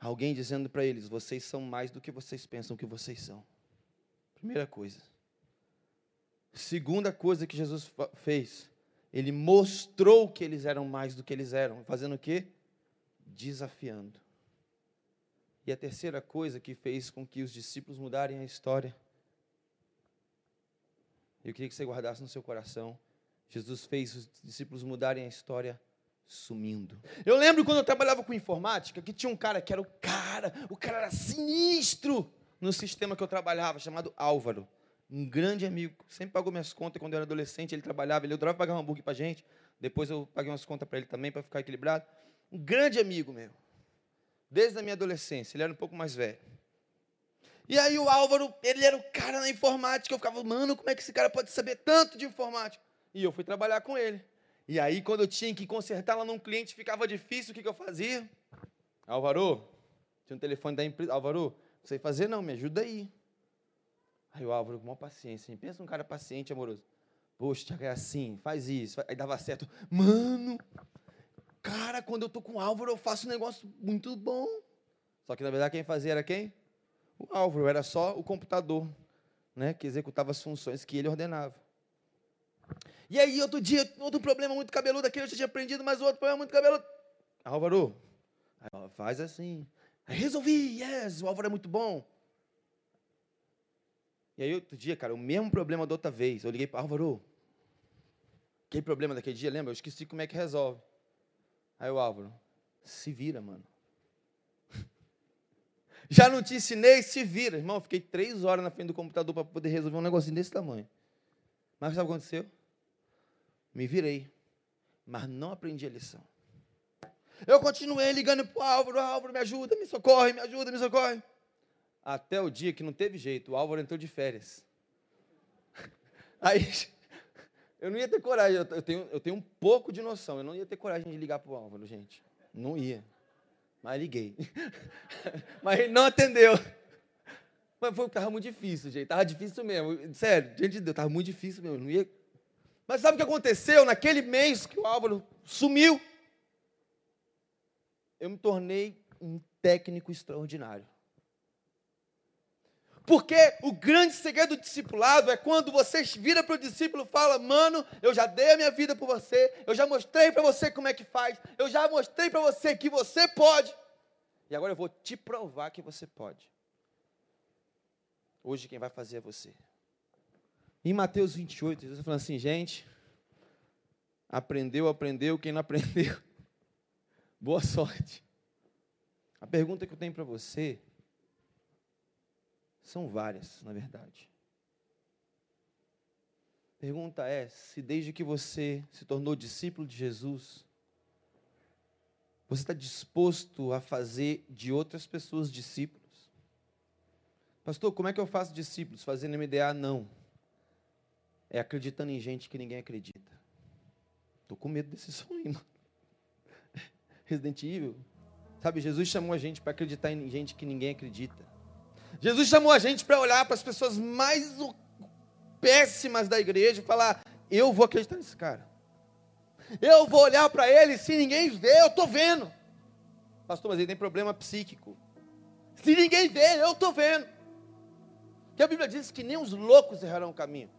Alguém dizendo para eles: vocês são mais do que vocês pensam que vocês são. Primeira coisa. Segunda coisa que Jesus fez, ele mostrou que eles eram mais do que eles eram, fazendo o quê? Desafiando. E a terceira coisa que fez com que os discípulos mudarem a história, eu queria que você guardasse no seu coração, Jesus fez os discípulos mudarem a história sumindo. Eu lembro quando eu trabalhava com informática, que tinha um cara que era o cara, o cara era sinistro no sistema que eu trabalhava, chamado Álvaro um grande amigo, sempre pagou minhas contas quando eu era adolescente, ele trabalhava, ele adorava pagar um hambúrguer para gente, depois eu paguei umas contas para ele também, para ficar equilibrado. Um grande amigo meu, desde a minha adolescência, ele era um pouco mais velho. E aí o Álvaro, ele era o cara na informática, eu ficava, mano, como é que esse cara pode saber tanto de informática? E eu fui trabalhar com ele. E aí, quando eu tinha que consertar lá num cliente, ficava difícil, o que, que eu fazia? Álvaro, tinha um telefone da empresa, Álvaro, não sei fazer não, me ajuda aí. Aí o Álvaro, com maior paciência, pensa num cara paciente, amoroso. Poxa, é assim, faz isso. Aí dava certo. Mano, cara, quando eu tô com o Álvaro, eu faço um negócio muito bom. Só que, na verdade, quem fazia era quem? O Álvaro, era só o computador, né, que executava as funções que ele ordenava. E aí, outro dia, outro problema muito cabeludo, aquele eu já tinha aprendido, mas outro problema muito cabeludo. Álvaro, faz assim. Aí resolvi, yes, o Álvaro é muito bom. E aí, outro dia, cara, o mesmo problema da outra vez. Eu liguei para Álvaro. Aquele problema daquele dia, lembra? Eu esqueci como é que resolve. Aí o Álvaro, se vira, mano. (laughs) Já não te ensinei, se vira. Irmão, eu fiquei três horas na frente do computador para poder resolver um negocinho desse tamanho. Mas sabe o que aconteceu? Me virei. Mas não aprendi a lição. Eu continuei ligando para o Álvaro, Álvaro, me ajuda, me socorre, me ajuda, me socorre até o dia que não teve jeito, o Álvaro entrou de férias. (laughs) Aí, (laughs) eu não ia ter coragem, eu tenho, eu tenho um pouco de noção, eu não ia ter coragem de ligar para o Álvaro, gente. Não ia. Mas liguei. (laughs) Mas ele não atendeu. Mas foi, tava muito difícil, gente. Tava difícil mesmo. Sério, gente de Deus, tava muito difícil mesmo. Não ia... Mas sabe o que aconteceu naquele mês que o Álvaro sumiu? Eu me tornei um técnico extraordinário. Porque o grande segredo do discipulado é quando você vira para o discípulo e fala: Mano, eu já dei a minha vida por você, eu já mostrei para você como é que faz, eu já mostrei para você que você pode, e agora eu vou te provar que você pode. Hoje quem vai fazer é você. Em Mateus 28, Jesus falando assim: Gente, aprendeu, aprendeu, quem não aprendeu, (laughs) boa sorte. A pergunta que eu tenho para você são várias, na verdade. Pergunta é: se desde que você se tornou discípulo de Jesus, você está disposto a fazer de outras pessoas discípulos? Pastor, como é que eu faço discípulos? Fazendo MDA? Não. É acreditando em gente que ninguém acredita. Estou com medo desse (laughs) sonho. Resident Evil. Sabe, Jesus chamou a gente para acreditar em gente que ninguém acredita. Jesus chamou a gente para olhar para as pessoas mais péssimas da igreja e falar: Eu vou acreditar nesse cara. Eu vou olhar para ele, se ninguém vê, eu estou vendo. Pastor, mas ele tem problema psíquico. Se ninguém vê, eu estou vendo. Que a Bíblia diz que nem os loucos errarão o caminho.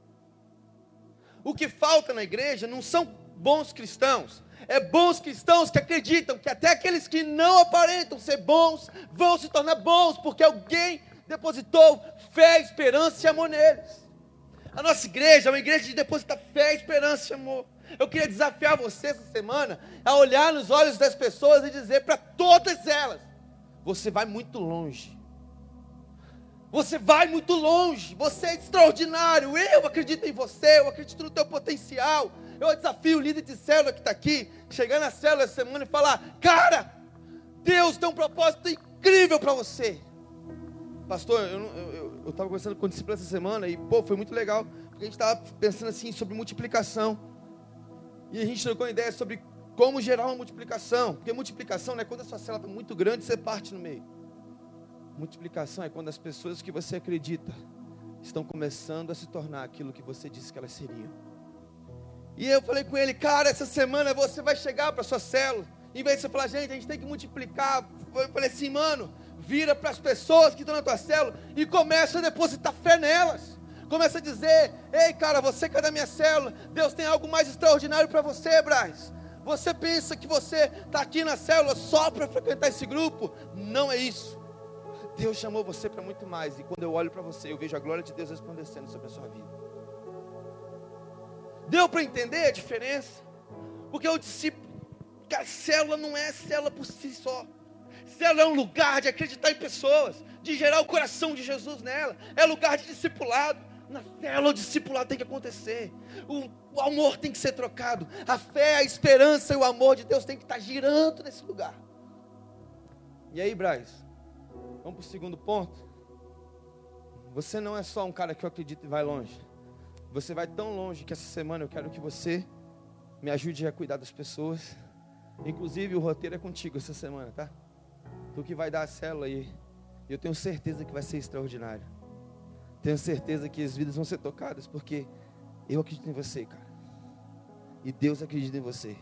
O que falta na igreja não são bons cristãos, é bons cristãos que acreditam que até aqueles que não aparentam ser bons vão se tornar bons, porque alguém depositou fé, esperança e amor neles. A nossa igreja é uma igreja de depositar fé, esperança e amor. Eu queria desafiar você essa semana a olhar nos olhos das pessoas e dizer para todas elas: você vai muito longe. Você vai muito longe, você é extraordinário. Eu acredito em você, eu acredito no teu potencial. Eu desafio o líder de célula que está aqui, chegar na célula essa semana e falar: Cara, Deus tem um propósito incrível para você. Pastor, eu estava conversando com o discípulo essa semana e, pô, foi muito legal, porque a gente estava pensando assim sobre multiplicação. E a gente trocou ideia sobre como gerar uma multiplicação. Porque multiplicação não é quando a sua célula está muito grande, você parte no meio. Multiplicação é quando as pessoas que você acredita estão começando a se tornar aquilo que você disse que elas seriam. E eu falei com ele, cara, essa semana você vai chegar para sua célula. Em vez de você falar, gente, a gente tem que multiplicar. Eu falei assim, mano, vira para as pessoas que estão na tua célula e começa a depositar fé nelas. Começa a dizer: Ei, cara, você que é da minha célula, Deus tem algo mais extraordinário para você, Braz. Você pensa que você está aqui na célula só para frequentar esse grupo? Não é isso. Deus chamou você para muito mais. E quando eu olho para você, eu vejo a glória de Deus resplandecendo sobre a sua vida. Deu para entender a diferença? Porque o discípulo, a célula não é célula por si só. Célula é um lugar de acreditar em pessoas, de gerar o coração de Jesus nela. É lugar de discipulado. Na célula o discipulado tem que acontecer. O, o, amor tem que ser trocado. A fé, a esperança e o amor de Deus tem que estar girando nesse lugar. E aí, Braz? Vamos para o segundo ponto. Você não é só um cara que eu acredito e vai longe. Você vai tão longe que essa semana eu quero que você me ajude a cuidar das pessoas. Inclusive o roteiro é contigo essa semana, tá? Do que vai dar a célula aí. Eu tenho certeza que vai ser extraordinário. Tenho certeza que as vidas vão ser tocadas, porque eu acredito em você, cara. E Deus acredita em você.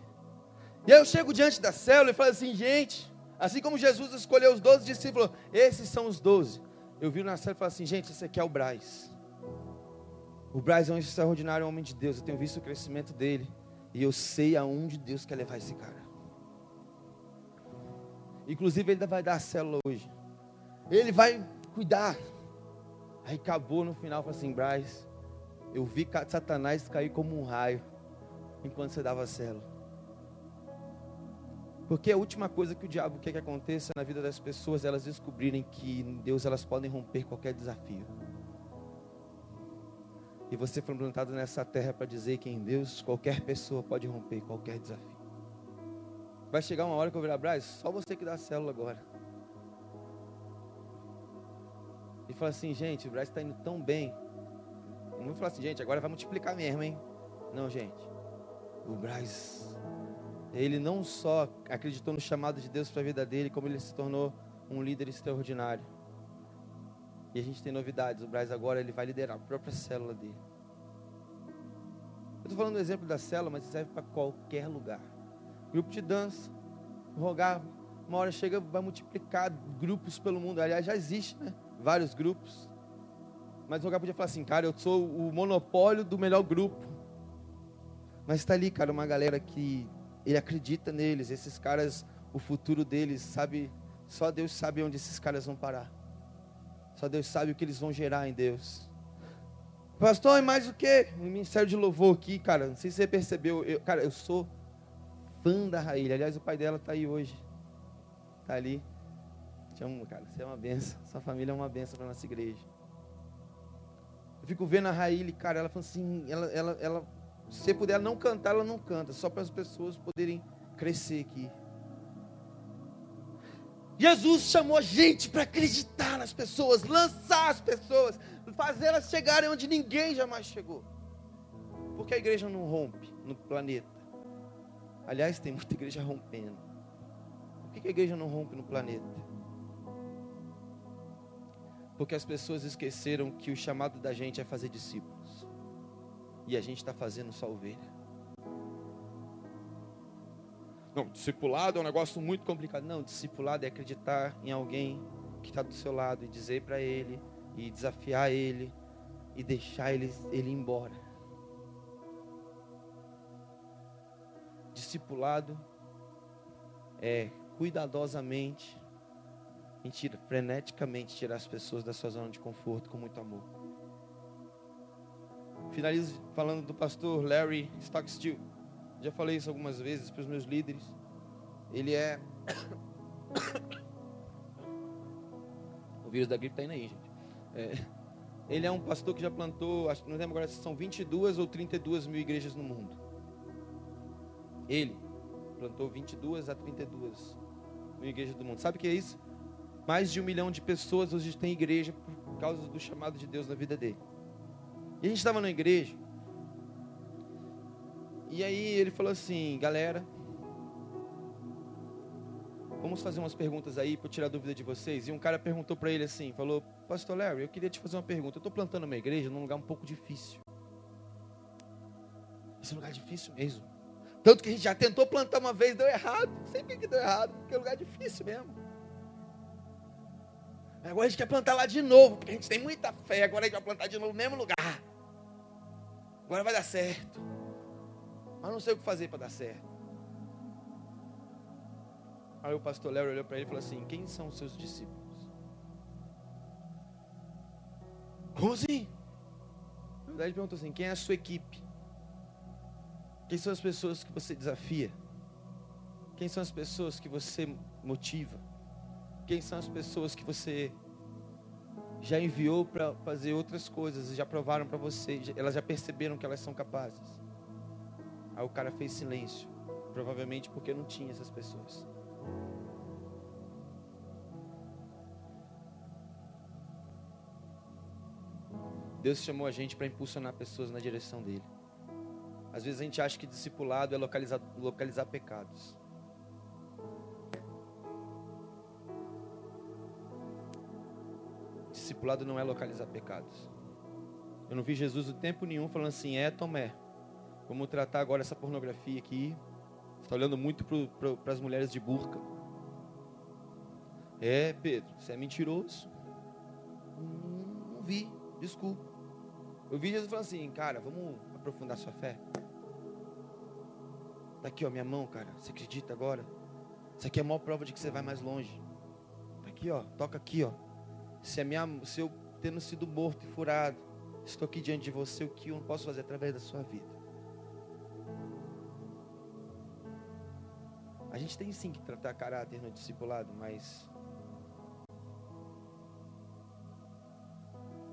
E aí eu chego diante da célula e falo assim, gente, assim como Jesus escolheu os doze discípulos, esses são os doze. Eu vi na célula e falo assim, gente, esse aqui é o Braz. O Braz é um extraordinário homem de Deus. Eu tenho visto o crescimento dele. E eu sei aonde Deus quer levar esse cara. Inclusive, ele ainda vai dar a célula hoje. Ele vai cuidar. Aí acabou no final, falou assim: Braz, eu vi Satanás cair como um raio enquanto você dava a célula. Porque a última coisa que o diabo quer que aconteça na vida das pessoas é elas descobrirem que em Deus elas podem romper qualquer desafio. E você foi plantado nessa terra para dizer que em Deus qualquer pessoa pode romper qualquer desafio. Vai chegar uma hora que eu virar, Braz, só você que dá a célula agora. E fala assim, gente, o Braz está indo tão bem. Não vou falar assim, gente, agora vai multiplicar mesmo, hein? Não, gente. O Braz, ele não só acreditou no chamado de Deus para a vida dele, como ele se tornou um líder extraordinário. E a gente tem novidades. O Braz agora ele vai liderar a própria célula dele. Eu estou falando do exemplo da célula, mas serve para qualquer lugar grupo de dança, rogar, uma hora chega, vai multiplicar grupos pelo mundo. Aliás, já existe, né? Vários grupos. Mas o lugar podia falar assim, cara, eu sou o monopólio do melhor grupo. Mas está ali, cara, uma galera que ele acredita neles. Esses caras, o futuro deles, sabe? Só Deus sabe onde esses caras vão parar. Só Deus sabe o que eles vão gerar em Deus. Pastor, e mais o que? O ministério de louvor aqui, cara. Não sei se você percebeu. Eu, cara, eu sou fã da Raília. Aliás, o pai dela está aí hoje. Está ali. Te amo, cara. Você é uma benção. Sua família é uma benção para nossa igreja. Eu fico vendo a Raíli, cara, ela fala assim, ela, ela, ela, se puder não cantar, ela não canta, só para as pessoas poderem crescer aqui. Jesus chamou a gente para acreditar nas pessoas, lançar as pessoas, fazer elas chegarem onde ninguém jamais chegou. Porque a igreja não rompe no planeta. Aliás, tem muita igreja rompendo. Por que a igreja não rompe no planeta? Porque as pessoas esqueceram que o chamado da gente é fazer discípulos. E a gente está fazendo só ovelha. Não, discipulado é um negócio muito complicado. Não, discipulado é acreditar em alguém que está do seu lado e dizer para ele, e desafiar ele, e deixar ele, ele embora. Discipulado é cuidadosamente Mentira, freneticamente tirar as pessoas da sua zona de conforto com muito amor. Finalizo falando do pastor Larry Stockstill. Já falei isso algumas vezes para os meus líderes. Ele é. (coughs) o vírus da gripe está indo aí, gente. É... Ele é um pastor que já plantou, acho, não lembro agora se são 22 ou 32 mil igrejas no mundo. Ele plantou 22 a 32 mil igrejas do mundo. Sabe o que é isso? Mais de um milhão de pessoas hoje têm igreja por causa do chamado de Deus na vida dele. E a gente estava na igreja. E aí ele falou assim, galera, vamos fazer umas perguntas aí para tirar dúvida de vocês. E um cara perguntou para ele assim, falou, Pastor Larry, eu queria te fazer uma pergunta. Eu estou plantando uma igreja num lugar um pouco difícil. Esse é lugar difícil mesmo. Tanto que a gente já tentou plantar uma vez, deu errado. Sempre que deu errado, porque é um lugar difícil mesmo. Agora a gente quer plantar lá de novo, porque a gente tem muita fé. Agora a gente vai plantar de novo no mesmo lugar. Agora vai dar certo. Mas não sei o que fazer para dar certo. Aí o pastor Léo olhou para ele e falou assim: Quem são os seus discípulos? Como assim? Na verdade, ele perguntou assim: Quem é a sua equipe? Quem são as pessoas que você desafia? Quem são as pessoas que você motiva? Quem são as pessoas que você já enviou para fazer outras coisas já provaram para você, elas já perceberam que elas são capazes? Aí o cara fez silêncio, provavelmente porque não tinha essas pessoas. Deus chamou a gente para impulsionar pessoas na direção dele. Às vezes a gente acha que discipulado é localizar, localizar pecados. discipulado não é localizar pecados. Eu não vi Jesus o tempo nenhum falando assim, é Tomé, vamos tratar agora essa pornografia aqui. Está olhando muito para as mulheres de burca. É, Pedro, você é mentiroso. Hum, não vi, desculpa. Eu vi Jesus falando assim, cara, vamos aprofundar sua fé. Está aqui, ó, minha mão, cara. Você acredita agora? Isso aqui é a maior prova de que você vai mais longe. Está aqui, ó. Toca aqui, ó se, a minha, se eu tendo sido morto e furado, estou aqui diante de você, o que eu posso fazer através da sua vida? A gente tem sim que tratar caráter no discipulado, mas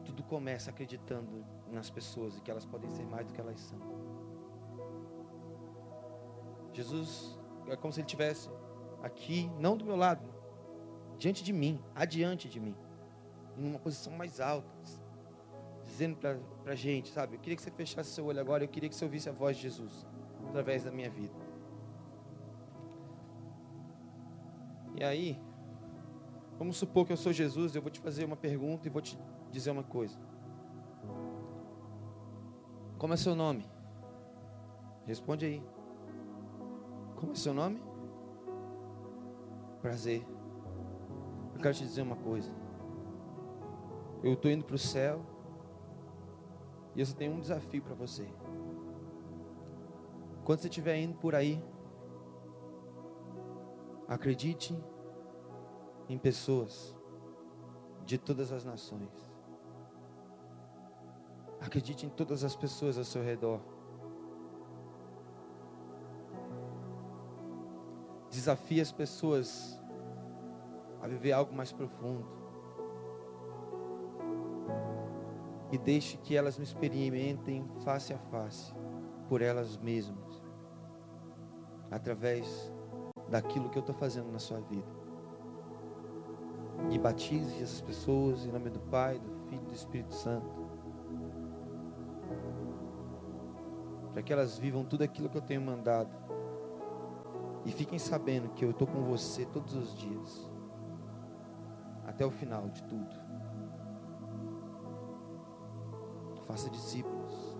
tudo começa acreditando nas pessoas e que elas podem ser mais do que elas são. Jesus é como se ele estivesse aqui, não do meu lado, diante de mim, adiante de mim em uma posição mais alta, dizendo para a gente, sabe? Eu queria que você fechasse seu olho agora, eu queria que você ouvisse a voz de Jesus através da minha vida. E aí, vamos supor que eu sou Jesus, eu vou te fazer uma pergunta e vou te dizer uma coisa. Como é seu nome? Responde aí. Como é seu nome? Prazer. Eu quero te dizer uma coisa. Eu estou indo para o céu E eu só tenho um desafio para você. Quando você estiver indo por aí, acredite em pessoas de todas as nações. Acredite em todas as pessoas ao seu redor. Desafie as pessoas a viver algo mais profundo. E deixe que elas me experimentem face a face, por elas mesmas, através daquilo que eu estou fazendo na sua vida. E batize essas pessoas em nome do Pai, do Filho e do Espírito Santo. Para que elas vivam tudo aquilo que eu tenho mandado. E fiquem sabendo que eu estou com você todos os dias. Até o final de tudo. Faça discípulos.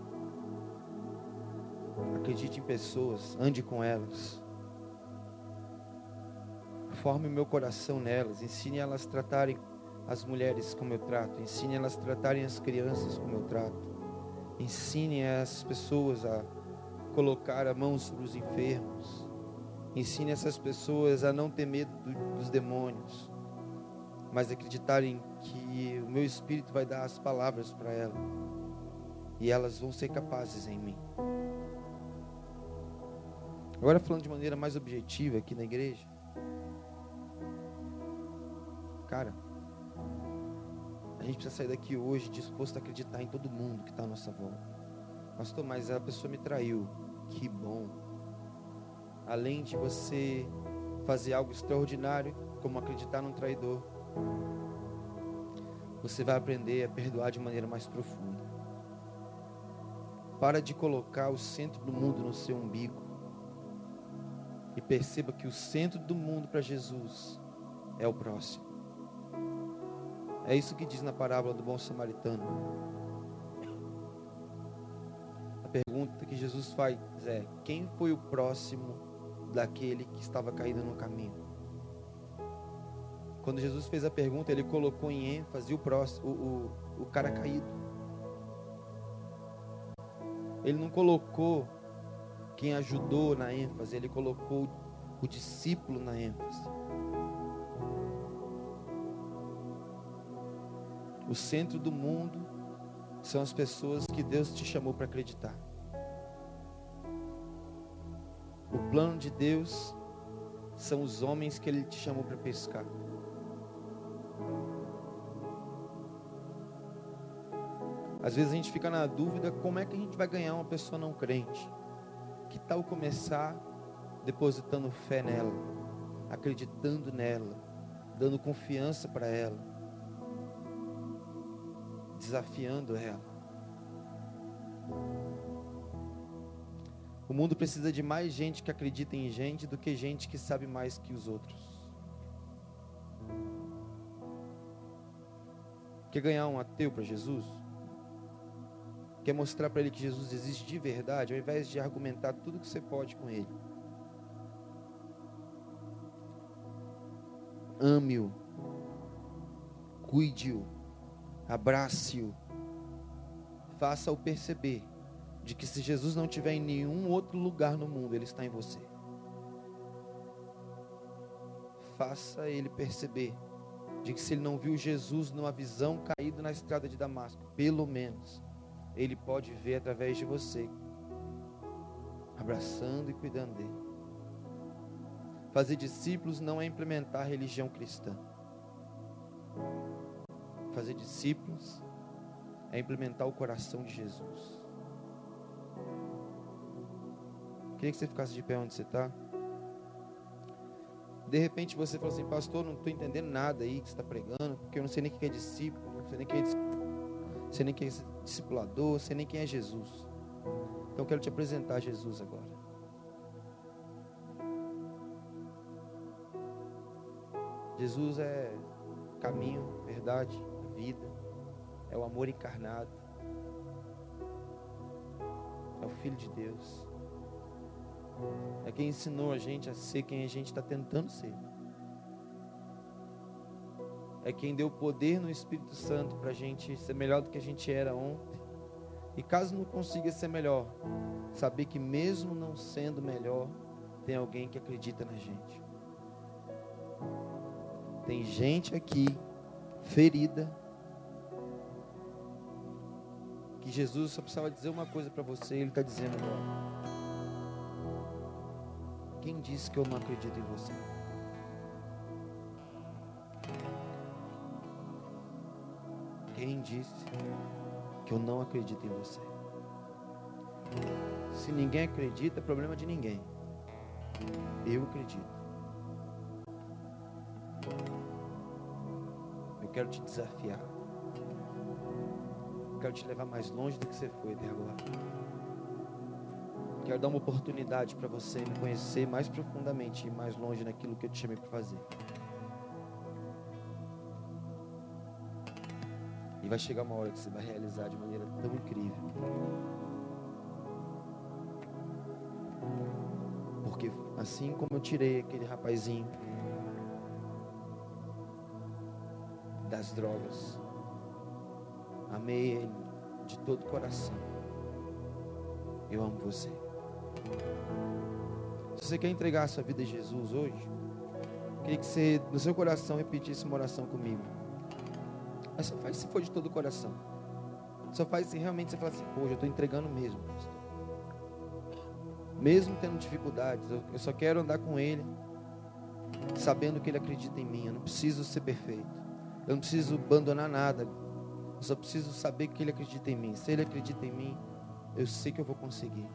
Acredite em pessoas. Ande com elas forme o meu coração nelas, ensine elas a tratarem as mulheres como eu trato, ensine elas a tratarem as crianças como eu trato, ensine essas pessoas a colocar a mão sobre os enfermos, ensine essas pessoas a não ter medo do, dos demônios, mas acreditarem que o meu Espírito vai dar as palavras para elas e elas vão ser capazes em mim. Agora falando de maneira mais objetiva aqui na igreja, Cara, a gente precisa sair daqui hoje disposto a acreditar em todo mundo que está à nossa volta. Pastor, mas a pessoa me traiu. Que bom. Além de você fazer algo extraordinário, como acreditar num traidor, você vai aprender a perdoar de maneira mais profunda. Para de colocar o centro do mundo no seu umbigo. E perceba que o centro do mundo para Jesus é o próximo. É isso que diz na parábola do bom samaritano. A pergunta que Jesus faz é: quem foi o próximo daquele que estava caído no caminho? Quando Jesus fez a pergunta, ele colocou em ênfase o próximo, o, o, o cara caído. Ele não colocou quem ajudou na ênfase, ele colocou o discípulo na ênfase. O centro do mundo são as pessoas que Deus te chamou para acreditar. O plano de Deus são os homens que Ele te chamou para pescar. Às vezes a gente fica na dúvida como é que a gente vai ganhar uma pessoa não crente. Que tal começar depositando fé nela, acreditando nela, dando confiança para ela, desafiando ela. O mundo precisa de mais gente que acredita em gente do que gente que sabe mais que os outros. Quer ganhar um ateu para Jesus? Quer mostrar para ele que Jesus existe de verdade, ao invés de argumentar tudo que você pode com ele? Ame-o, cuide-o, abrace-o, faça-o perceber de que se Jesus não estiver em nenhum outro lugar no mundo, ele está em você. Faça ele perceber de que se ele não viu Jesus numa visão caído na estrada de Damasco, pelo menos ele pode ver através de você, abraçando e cuidando dele. Fazer discípulos não é implementar a religião cristã fazer discípulos, é implementar o coração de Jesus. Queria que você ficasse de pé onde você está. De repente você fala assim, pastor, não estou entendendo nada aí que você está pregando, porque eu não sei nem quem é discípulo, não sei nem quem é, sei nem quem é discipulador, sei nem quem é Jesus. Então eu quero te apresentar Jesus agora. Jesus é caminho, verdade, vida, é o amor encarnado, é o Filho de Deus, é quem ensinou a gente a ser quem a gente está tentando ser, é quem deu poder no Espírito Santo para a gente ser melhor do que a gente era ontem, E caso não consiga ser melhor, saber que mesmo não sendo melhor, tem alguém que acredita na gente. Tem gente aqui ferida que Jesus só precisava dizer uma coisa para você, ele está dizendo agora. Quem disse que eu não acredito em você? Quem disse que eu não acredito em você? Se ninguém acredita, é problema de ninguém. Eu acredito. Eu quero te desafiar. Eu quero te levar mais longe do que você foi até agora. Quero dar uma oportunidade para você me conhecer mais profundamente e mais longe naquilo que eu te chamei para fazer. E vai chegar uma hora que você vai realizar de maneira tão incrível. Porque assim como eu tirei aquele rapazinho das drogas, amei ele de todo o coração. Eu amo você. Se você quer entregar a sua vida a Jesus hoje, queria que você, no seu coração, repetisse uma oração comigo. Mas só faz se for de todo o coração. Só faz se realmente você falar assim, poxa, eu estou entregando mesmo. Mesmo tendo dificuldades, eu só quero andar com Ele, sabendo que Ele acredita em mim. Eu não preciso ser perfeito. Eu não preciso abandonar nada. Eu só preciso saber que Ele acredita em mim. Se Ele acredita em mim, eu sei que eu vou conseguir.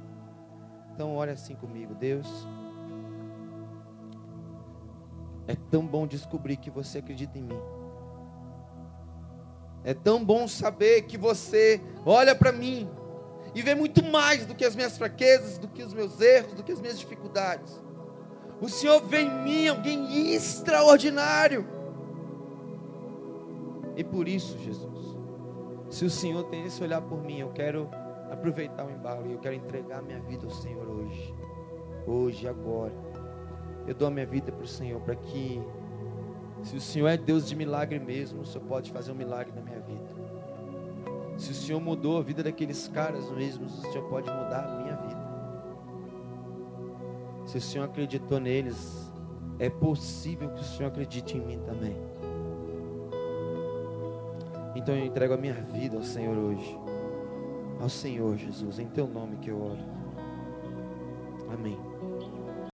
Então, ore assim comigo, Deus. É tão bom descobrir que você acredita em mim. É tão bom saber que você olha para mim e vê muito mais do que as minhas fraquezas, do que os meus erros, do que as minhas dificuldades. O Senhor vê em mim alguém extraordinário. E por isso, Jesus, se o Senhor tem esse olhar por mim, eu quero aproveitar o embalo e eu quero entregar minha vida ao Senhor hoje. Hoje, agora. Eu dou a minha vida para o Senhor para que se o Senhor é Deus de milagre mesmo, o Senhor pode fazer um milagre na minha vida. Se o Senhor mudou a vida daqueles caras mesmos, o Senhor pode mudar a minha vida. Se o Senhor acreditou neles, é possível que o Senhor acredite em mim também. Então eu entrego a minha vida ao Senhor hoje. Ao Senhor Jesus, em teu nome que eu oro. Amém.